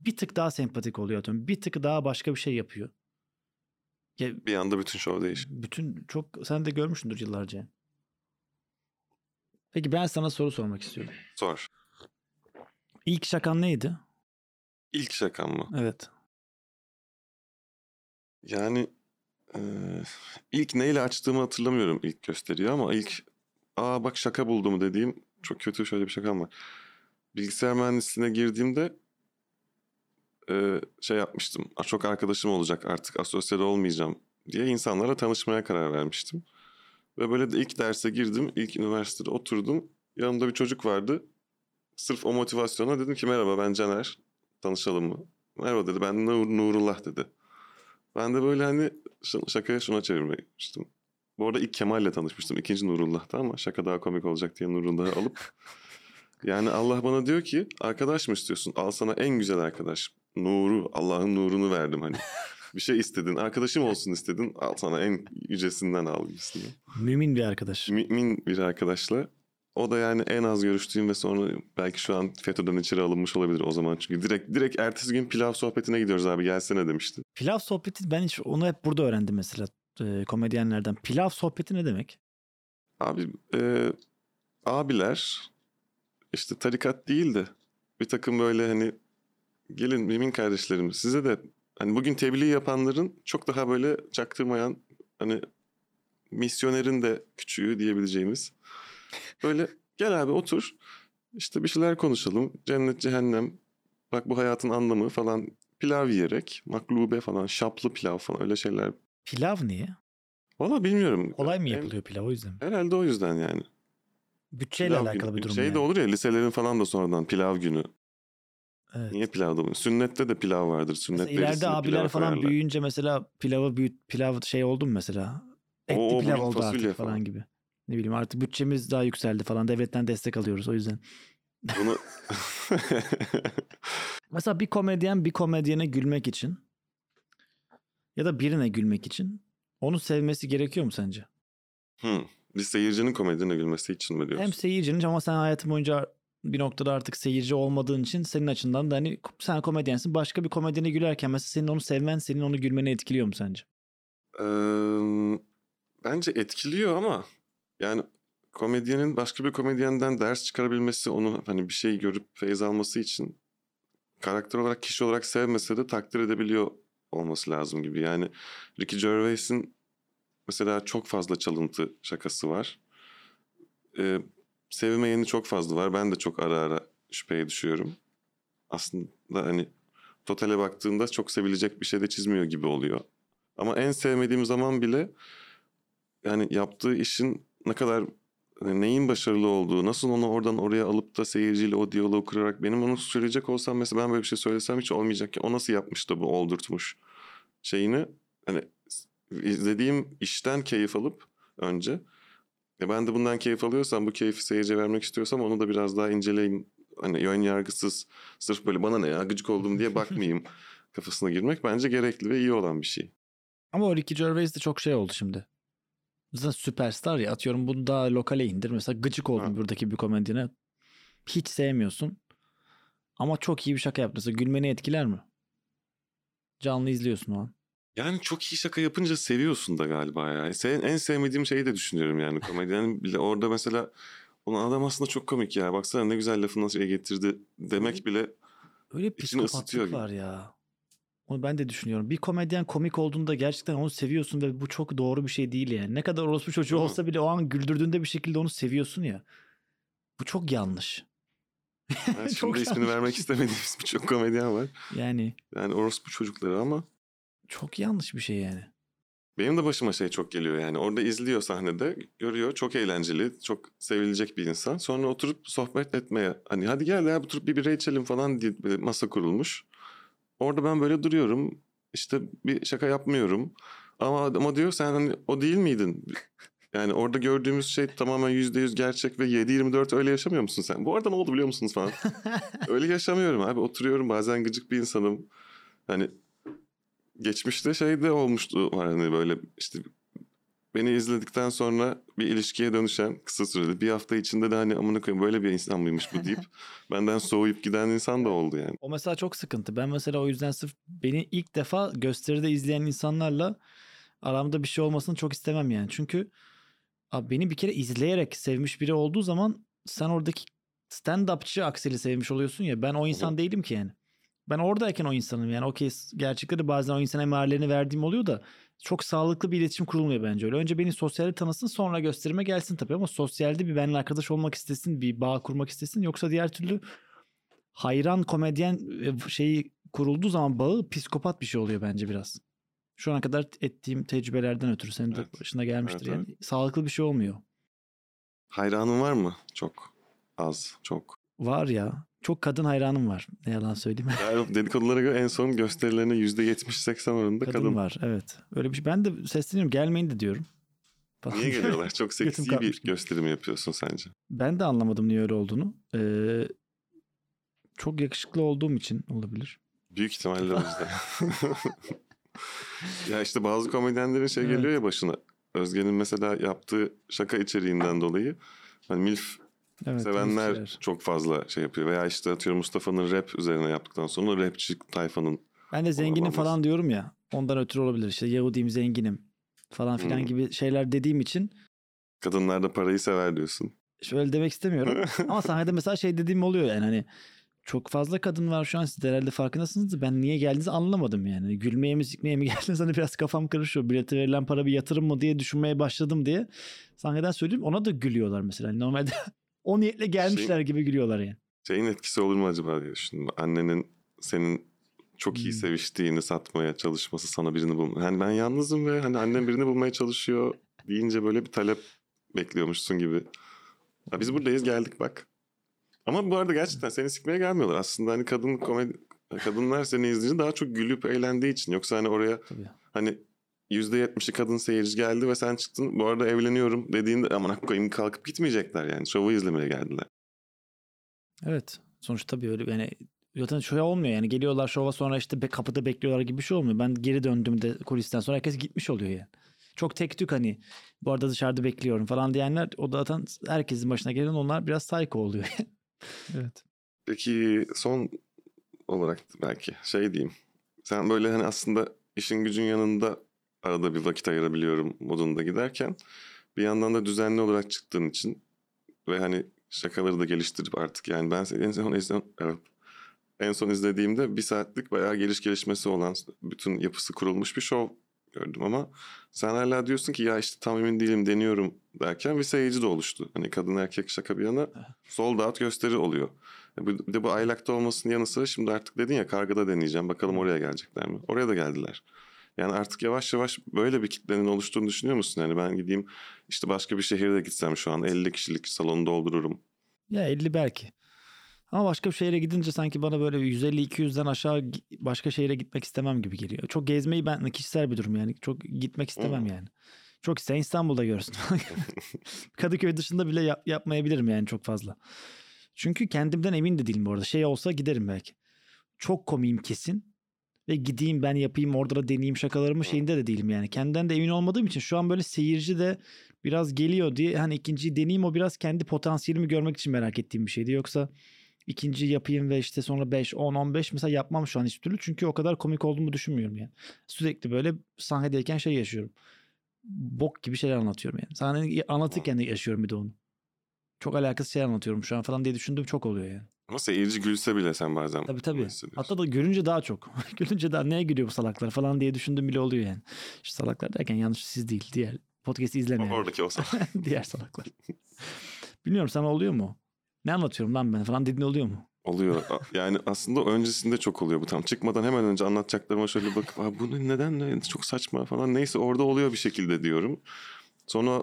Bir tık daha sempatik oluyor atıyorum. Bir tık daha başka bir şey yapıyor. Ya bir anda bütün show değişir. bütün çok sen de görmüşsündür yıllarca. Peki ben sana soru sormak istiyorum. Sor. İlk şakan neydi? İlk şakam mı? Evet. Yani eee, ilk neyle açtığımı hatırlamıyorum ilk gösteriyi ama ilk aa bak şaka buldum dediğim çok kötü şöyle bir şakam var. Bilgisayar mühendisliğine girdiğimde eee, şey yapmıştım. "Aa, Çok arkadaşım olacak artık asosyal olmayacağım diye insanlara tanışmaya karar vermiştim. Ve böyle de ilk derse girdim. ilk üniversitede oturdum. Yanımda bir çocuk vardı. Sırf o motivasyona dedim ki merhaba ben Caner. Tanışalım mı? Merhaba dedi. Ben Nur, Nurullah dedi. Ben de böyle hani şakaya şuna çevirmiştim. Bu arada ilk Kemal'le tanışmıştım. İkinci Nurullah'ta ama şaka daha komik olacak diye Nurullah'ı alıp. yani Allah bana diyor ki arkadaş mı istiyorsun? Al sana en güzel arkadaş. Nuru, Allah'ın nurunu verdim hani. Bir şey istedin, arkadaşım olsun istedin. Al sana en yücesinden al gibisinden. Mümin bir arkadaş. Mümin bir arkadaşla. O da yani en az görüştüğüm ve sonra belki şu an FETÖ'den içeri alınmış olabilir o zaman. Çünkü direkt direkt ertesi gün pilav sohbetine gidiyoruz abi gelsene demişti. Pilav sohbeti ben hiç onu hep burada öğrendim mesela e, komedyenlerden. Pilav sohbeti ne demek? Abi e, abiler işte tarikat değil de bir takım böyle hani gelin mümin kardeşlerim size de hani bugün tebliğ yapanların çok daha böyle çaktırmayan hani misyonerin de küçüğü diyebileceğimiz böyle gel abi otur işte bir şeyler konuşalım cennet cehennem bak bu hayatın anlamı falan pilav yiyerek maklube falan şaplı pilav falan öyle şeyler Pilav niye? valla bilmiyorum. Kolay mı yapılıyor pilav o yüzden? mi? Herhalde o yüzden yani. Bütçeyle Pilav alakalı günü. bir durum Şey yani. de olur ya liselerin falan da sonradan pilav günü. Evet. Niye pilav da Sünnette de pilav vardır. Sünnet ileride abiler falan koyarlar. büyüyünce mesela pilavı büyüt pilav şey oldu mu mesela? Etli Oo, pilav oldu artık falan. gibi. Ne bileyim artık bütçemiz daha yükseldi falan. Devletten destek alıyoruz o yüzden. Bunu... Mesela bir komedyen bir komedyene gülmek için ya da birine gülmek için onu sevmesi gerekiyor mu sence? hmm. Bir seyircinin komedine gülmesi için mi diyorsun? Hem seyircinin ama sen hayatın boyunca bir noktada artık seyirci olmadığın için senin açından da hani sen komedyensin başka bir komedyene gülerken mesela senin onu sevmen senin onu gülmeni etkiliyor mu sence? Ee, bence etkiliyor ama yani komedyenin başka bir komedyenden ders çıkarabilmesi, onu hani bir şey görüp feyz alması için karakter olarak, kişi olarak sevmese de takdir edebiliyor olması lazım gibi. Yani Ricky Gervais'in mesela çok fazla çalıntı şakası var. Ee, sevmeyeni çok fazla var. Ben de çok ara ara şüpheye düşüyorum. Aslında hani totale baktığında çok sevilecek bir şey de çizmiyor gibi oluyor. Ama en sevmediğim zaman bile yani yaptığı işin ne kadar hani neyin başarılı olduğu, nasıl onu oradan oraya alıp da seyirciyle o diyaloğu kurarak benim onu söyleyecek olsam mesela ben böyle bir şey söylesem hiç olmayacak ki. O nasıl yapmış da bu oldurtmuş şeyini hani izlediğim işten keyif alıp önce e ben de bundan keyif alıyorsam bu keyfi seyirciye vermek istiyorsam onu da biraz daha inceleyeyim. Hani yön yargısız sırf böyle bana ne ya gıcık oldum diye bakmayayım kafasına girmek bence gerekli ve iyi olan bir şey. Ama o Ricky Gervais de çok şey oldu şimdi. Zaten süperstar ya atıyorum bunu daha lokale indir. Mesela gıcık oldun Ha. buradaki bir komedyene. Hiç sevmiyorsun. Ama çok iyi bir şaka yaptı. Mesela gülmeni etkiler mi? Canlı izliyorsun o an. Yani çok iyi şaka yapınca seviyorsun da galiba ya. Senin en sevmediğim şeyi de düşünüyorum yani komedyenin bile orada mesela onun adam aslında çok komik ya. Baksana ne güzel lafını nasıl getirdi demek bile Öyle İçini ısıtıyor var ya. Onu ben de düşünüyorum. Bir komedyen komik olduğunda gerçekten onu seviyorsun ve bu çok doğru bir şey değil yani. Ne kadar orospu çocuğu olsa bile o an güldürdüğünde bir şekilde onu seviyorsun ya. Bu çok yanlış. ben Çok şimdi ismini vermek istemediğimiz birçok komedyen var. Yani Yani orospu çocukları ama çok yanlış bir şey yani. benim de başıma şey çok geliyor yani. Orada izliyor sahnede, görüyor çok eğlenceli, çok sevilecek bir insan. Sonra oturup sohbet etmeye hani hadi gel ya oturup bir bira içelim falan diye masa kurulmuş. Orada ben böyle duruyorum. İşte bir şaka yapmıyorum. Ama ama diyor sen hani o değil miydin? Yani orada gördüğümüz şey tamamen %100 gerçek ve 7-24 öyle yaşamıyor musun sen? Bu arada ne oldu biliyor musunuz falan. öyle yaşamıyorum abi. Oturuyorum bazen gıcık bir insanım. Hani geçmişte şey de olmuştu hani böyle işte beni izledikten sonra bir ilişkiye dönüşen kısa sürede bir hafta içinde de hani amına koyayım böyle bir insan mıymış bu deyip benden soğuyup giden insan da oldu yani. O mesela çok sıkıntı. Ben mesela o yüzden sırf beni ilk defa gösteride izleyen insanlarla aramda bir şey olmasını çok istemem yani. Çünkü abi beni bir kere izleyerek sevmiş biri olduğu zaman sen oradaki stand-upçı akseli sevmiş oluyorsun ya. Ben o insan değilim ki yani. Ben oradayken o insanım yani. Okey gerçekleri bazen o insana emarelerini verdiğim oluyor da çok sağlıklı bir iletişim kurulmuyor bence öyle. Önce beni sosyalde tanısın sonra gösterime gelsin tabii ama sosyalde bir benimle arkadaş olmak istesin, bir bağ kurmak istesin. Yoksa diğer türlü hayran komedyen e, şeyi kurulduğu zaman bağı psikopat bir şey oluyor bence biraz. Şu ana kadar ettiğim tecrübelerden ötürü senin de Evet. başına gelmiştir Evet, yani. Sağlıklı bir şey olmuyor. Hayranın var mı? Çok az, çok. Var ya. Çok kadın hayranım var. Ne yalan söyleyeyim. Yani dedikodulara göre en son gösterilerine %70-80 oranında kadın, kadın. var. Evet. Öyle bir şey. Ben de sesleniyorum. Gelmeyin de diyorum. Falan. Niye geliyorlar? Çok seksi bir gösterim yapıyorsun sence? Ben de anlamadım niye öyle olduğunu. Ee, çok yakışıklı olduğum için olabilir. Büyük ihtimalle o yüzden. ya işte bazı komedyenlerin şey Evet. geliyor ya başına. Özge'nin mesela yaptığı şaka içeriğinden dolayı hani MILF Evet, sevenler temizlikçiler. çok fazla şey yapıyor. Veya işte atıyorum Mustafa'nın rap üzerine yaptıktan sonra rapçi tayfanın Ben de zenginim falan diyorum ya. Ondan ötürü olabilir. İşte Yahudiyim zenginim falan filan Hmm. gibi şeyler dediğim için kadınlar da parayı sever diyorsun. şöyle demek istemiyorum. Ama sahnede mesela şey dediğim oluyor yani hani çok fazla kadın var şu an siz de herhalde farkındasınız. Ben niye geldiğinizi anlamadım yani. Gülmeye mi sikmeye mi geldiniz hani biraz kafam karışıyor. Bilete verilen para bir yatırım mı diye düşünmeye başladım diye. Sahneden söyleyeyim ona da gülüyorlar mesela. Hani Normalde o niyetle gelmişler gibi gülüyorlar yani. Şeyin etkisi olur mu acaba diye düşündüm. Annenin senin çok iyi Hmm. seviştiğini satmaya çalışması sana birini bulma. Hani ben yalnızım ve hani annem birini bulmaya çalışıyor deyince böyle bir talep bekliyormuşsun gibi. Ha, biz buradayız geldik bak. Ama bu arada gerçekten seni sikmeye gelmiyorlar. Aslında hani kadın komedi kadınlar seni izleyince daha çok gülüp eğlendiği için. Yoksa hani oraya Tabii. hani %70'i kadın seyirci geldi ve sen çıktın bu arada evleniyorum dediğinde aman koyayım kalkıp gitmeyecekler yani. Şovu izlemeye geldiler. Evet. Sonuçta tabii öyle yani zaten şöyle olmuyor yani geliyorlar şova sonra işte be- kapıda bekliyorlar gibi bir şey olmuyor. Ben geri döndüğümde kulisten sonra herkes gitmiş oluyor yani. Çok tek tük hani bu arada dışarıda bekliyorum falan diyenler o da zaten herkesin başına gelen onlar biraz psycho oluyor. evet. Peki son olarak belki şey diyeyim. Sen böyle hani aslında işin gücün yanında arada bir vakit ayırabiliyorum modunda giderken bir yandan da düzenli olarak çıktığın için ve hani şakaları da geliştirip artık yani ben en son, en son, evet, en son izlediğimde bir saatlik bayağı geliş gelişmesi olan bütün yapısı kurulmuş bir şov gördüm ama sen hala diyorsun ki ya işte tam emin değilim deniyorum derken bir seyirci de oluştu. Hani kadın erkek şaka bir yana sold out gösteri oluyor. E Bir de bu aylakta olmasının yanı sıra şimdi artık dedin ya kargıda deneyeceğim. Bakalım oraya gelecekler mi? Oraya da geldiler. Yani artık yavaş yavaş böyle bir kitlenin oluştuğunu düşünüyor musun? Yani ben gideyim işte başka bir şehirde gitsem şu an 50 kişilik salonu doldururum. Ya 50 belki. Ama başka bir şehre gidince sanki bana böyle 150-200'den aşağı başka şehre gitmek istemem gibi geliyor. Çok gezmeyi ben kişisel bir durum yani. Çok gitmek istemem Hmm. yani. Çok iste İstanbul'da görsün. Kadıköy dışında bile yap- yapmayabilirim yani çok fazla. Çünkü kendimden emin de değilim bu arada. Şey olsa giderim belki. Çok komiyim kesin. Ve gideyim ben yapayım orada da deneyeyim şakalarımı şeyinde de değilim yani. Kendimden de emin olmadığım için şu an böyle seyirci de biraz geliyor diye hani ikinciyi deneyeyim o biraz kendi potansiyelimi görmek için merak ettiğim bir şeydi. Yoksa ikinciyi yapayım ve işte sonra 5, 10, 15 mesela yapmam şu an hiçbir türlü. Çünkü o kadar komik olduğumu düşünmüyorum yani. Sürekli böyle sahnedeyken şey yaşıyorum. Bok gibi şeyler anlatıyorum yani. Sahneyi anlatırken de yaşıyorum bir de onu. Çok alakasız şeyler anlatıyorum şu an falan diye düşündüğüm çok oluyor yani. Ama seyirci gülse bile sen bazen Tabii tabii. Hatta da görünce daha çok. görünce daha neye gülüyor bu salaklar falan diye düşündüğüm bile oluyor yani. Şu salaklar derken yanlış siz değil. Diğer podcast'i izlemeyen. Oradaki o zaman. Diğer salaklar. Bilmiyorum sana oluyor mu? Ne anlatıyorum lan ben falan dediğin oluyor mu? Oluyor. Yani aslında öncesinde çok oluyor bu tam. Çıkmadan hemen önce anlatacaklarıma şöyle bakıp "Aa, bunu neden ne? çok saçma falan. Neyse orada oluyor bir şekilde diyorum. Sonra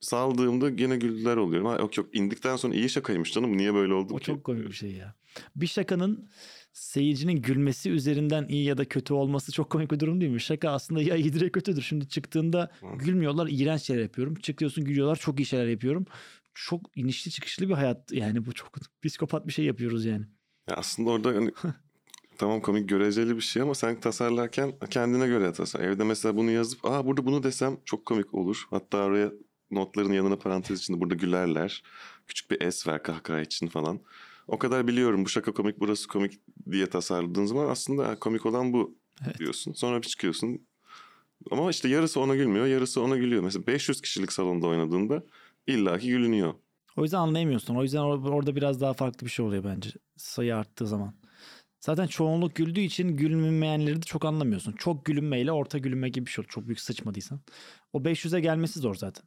saldığımda gene güldüler oluyorum. Ha, yok yok indikten sonra iyi şakaymış canım niye böyle oldu O ki? çok komik bir şey ya. Bir şakanın seyircinin gülmesi üzerinden iyi ya da kötü olması çok komik bir durum değil mi? Şaka aslında ya iyidir ya kötüdür. Şimdi çıktığında Hı. gülmüyorlar, iğrenç şeyler yapıyorum. Çıkıyorsun gülüyorlar, çok iyi şeyler yapıyorum. Çok inişli çıkışlı bir hayat yani bu çok psikopat bir şey yapıyoruz yani. Ya aslında orada hani tamam komik göreceli bir şey ama sen tasarlarken kendine göre tasar. Evde mesela bunu yazıp aa burada bunu desem çok komik olur. Hatta oraya notların yanına parantez içinde burada gülerler. Küçük bir es ver kahkaha için falan. O kadar biliyorum bu şaka komik burası komik diye tasarladığın zaman aslında komik olan bu Evet. diyorsun. Sonra bir çıkıyorsun. Ama işte yarısı ona gülmüyor yarısı ona gülüyor. Mesela 500 kişilik salonda oynadığında illaki gülünüyor. O yüzden anlayamıyorsun. O yüzden or- orada biraz daha farklı bir şey oluyor bence sayı arttığı zaman. Zaten çoğunluk güldüğü için gülünmeyenleri de çok anlamıyorsun. Çok gülünmeyle orta gülünme gibi bir şey olur. Çok büyük sıçmadıysan. O 500'e gelmesi zor zaten.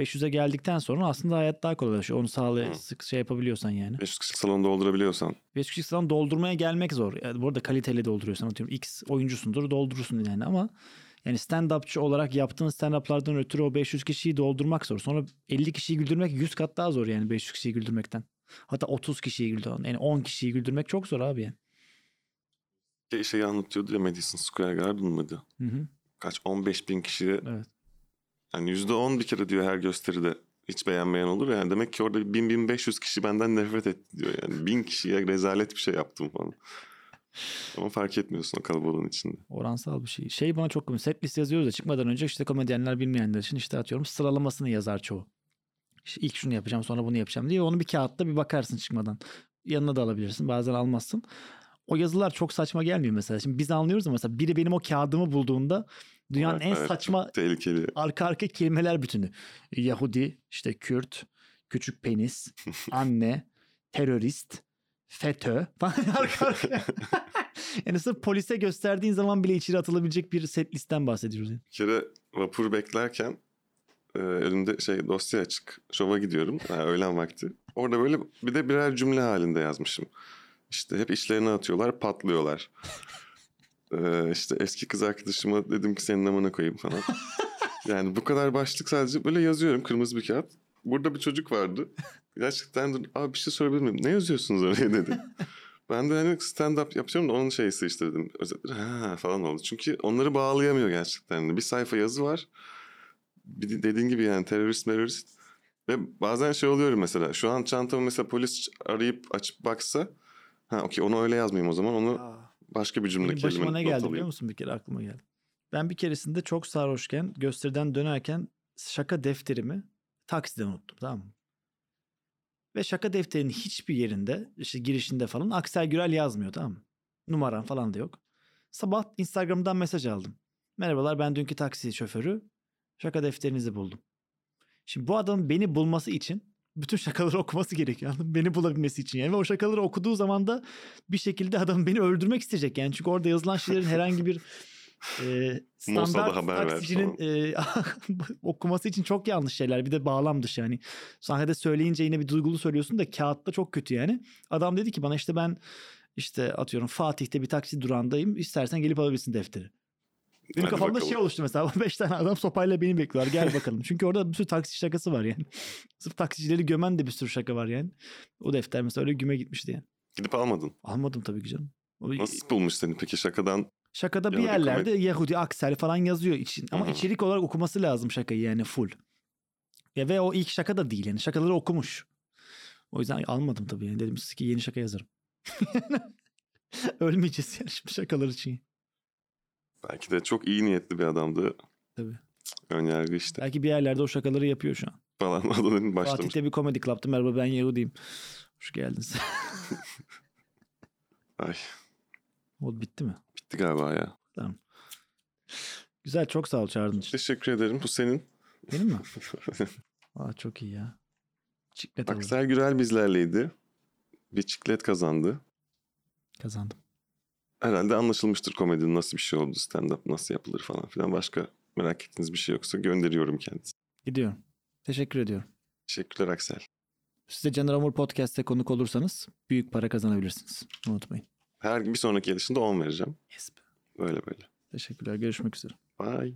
500'e geldikten sonra aslında hayat daha kolaylaşıyor. Onu sağlay Hı. sık şey yapabiliyorsan yani. 500 kişilik salonu doldurabiliyorsan 500 kişiden doldurmaya gelmek zor. Yani bu arada kaliteli dolduruyorsan atıyorum X oyuncusundur doldurursun yani ama yani stand-upçı olarak yaptığın stand-up'lardan ötürü o 500 kişiyi doldurmak zor. Sonra 50 kişiyi güldürmek 100 kat daha zor yani 500 kişiyi güldürmekten. Hatta 30 kişiyi güldürmek. Yani 10 kişiyi güldürmek çok zor abi yani. Şey- şeyi anlatıyordu ya Madison Square Garden mıydı? Hı hı. Kaç 15 bin kişiye Evet. Yani yüzde on bir kere diyor her gösteride hiç beğenmeyen olur yani demek ki orada bin bin beş yüz kişi benden nefret etti diyor yani bin kişiye rezalet bir şey yaptım falan. Ama fark etmiyorsun o kalabalığın içinde. Oransal bir şey. Şey bana çok komik. Set list yazıyoruz ya çıkmadan önce işte komedyenler bilmeyenler için işte atıyorum sıralamasını yazar çoğu. İşte ilk şunu yapacağım sonra bunu yapacağım diye onu bir kağıtta bir bakarsın çıkmadan. Yanına da alabilirsin bazen almazsın. O yazılar çok saçma gelmiyor mesela. Şimdi biz anlıyoruz ama mesela biri benim o kağıdımı bulduğunda dünyanın en evet, saçma tehlikeli. arka arka kelimeler bütünü. Yahudi, işte Kürt, küçük penis, anne, terörist, FETÖ falan arka arkaya. yani sırf polise gösterdiğin zaman bile içeri atılabilecek bir set listten bahsediyoruz. Yani. Bir kere vapur beklerken e, önümde şey dosya açık. Şova gidiyorum ha, öğlen vakti. Orada böyle bir de birer cümle halinde yazmışım. İşte hep işlerine atıyorlar patlıyorlar. E, işte eski kız arkadaşıma dedim ki senin amına koyayım falan. Yani bu kadar başlık sadece böyle yazıyorum kırmızı bir kağıt. Burada bir çocuk vardı. Gerçekten de, abi bir şey sorabilir miyim? Ne yazıyorsunuz oraya dedi. Ben de hani stand-up yapacağım da onun şeysi işte dedim. Ha falan oldu. Çünkü onları bağlayamıyor gerçekten. Bir sayfa yazı var. Bir de dediğin gibi yani terörist terörist. Ve bazen şey oluyor mesela. Şu an çantamı mesela polis arayıp açıp baksa. Ha okey onu öyle yazmayayım o zaman. Onu başka bir cümle Benim başıma ne geldi alayım. biliyor musun bir kere aklıma geldi. Ben bir keresinde çok sarhoşken gösteriden dönerken şaka defterimi takside unuttum tamam mı? Ve şaka defterinin hiçbir yerinde işte girişinde falan Aksel Gürel yazmıyor tamam mı? Numaram falan da yok. Sabah Instagram'dan mesaj aldım. Merhabalar ben dünkü taksi şoförü. Şaka defterinizi buldum. Şimdi bu adamın beni bulması için bütün şakaları okuması gerekiyor. Beni bulabilmesi için yani. Ve o şakaları okuduğu zaman da bir şekilde adam beni öldürmek isteyecek yani. Çünkü orada yazılan şeylerin herhangi bir e, standart taksicinin e, okuması için çok yanlış şeyler. Bir de bağlam dışı yani. Sahnede söyleyince yine bir duygulu söylüyorsun da kağıtta çok kötü yani. Adam dedi ki bana işte ben işte atıyorum Fatih'te bir taksi durağındayım. İstersen gelip alabilirsin defteri. Benim Hadi kafamda bakalım. şey oluştu mesela. Beş tane adam sopayla beni bekliyorlar. Gel bakalım. Çünkü orada bir sürü taksi şakası var yani. Sırf taksicileri gömen de bir sürü şaka var yani. O defter mesela öyle güme gitmişti yani. Gidip almadın. Almadım tabii ki canım. O Nasıl bulmuş seni peki şakadan? Şakada bir Yahudi yerlerde Yahudi, Aksel falan yazıyor için. Ama Hı hı. içerik olarak okuması lazım şakayı yani full. Ya ve o ilk şaka da değil yani. Şakaları okumuş. O yüzden almadım tabii yani. Dedim ki yeni şaka yazarım. Ölmeyeceğiz yani şimdi şakalar için. Belki de çok iyi niyetli bir adamdı. Tabii. Önyargı işte Belki bir yerlerde o şakaları yapıyor şu an. falan. Adamın başlamış. Fatih'te bir komedi club'tı. Merhaba ben Yahudiyim. Hoş geldiniz. Ay o bitti mi? bitti galiba ya. Tamam. Güzel çok sağ ol çağırdığın için. Teşekkür ederim. Bu senin. Benim mi? Aa, çok iyi ya. Çiklet. Aksel Gürel bizlerleydi. Bir çiklet kazandı. Kazandım. Herhalde anlaşılmıştır komedinin nasıl bir şey oldu, stand-up nasıl yapılır falan filan. Başka merak ettiğiniz bir şey yoksa gönderiyorum kendisi. Gidiyorum. Teşekkür ediyorum. Teşekkürler Aksel. Siz de Caner Amur Podcast'te konuk olursanız büyük para kazanabilirsiniz. Unutmayın. Her bir sonraki gelişinde 10 vereceğim. Yes. Böyle böyle. Teşekkürler. Görüşmek üzere. Bye.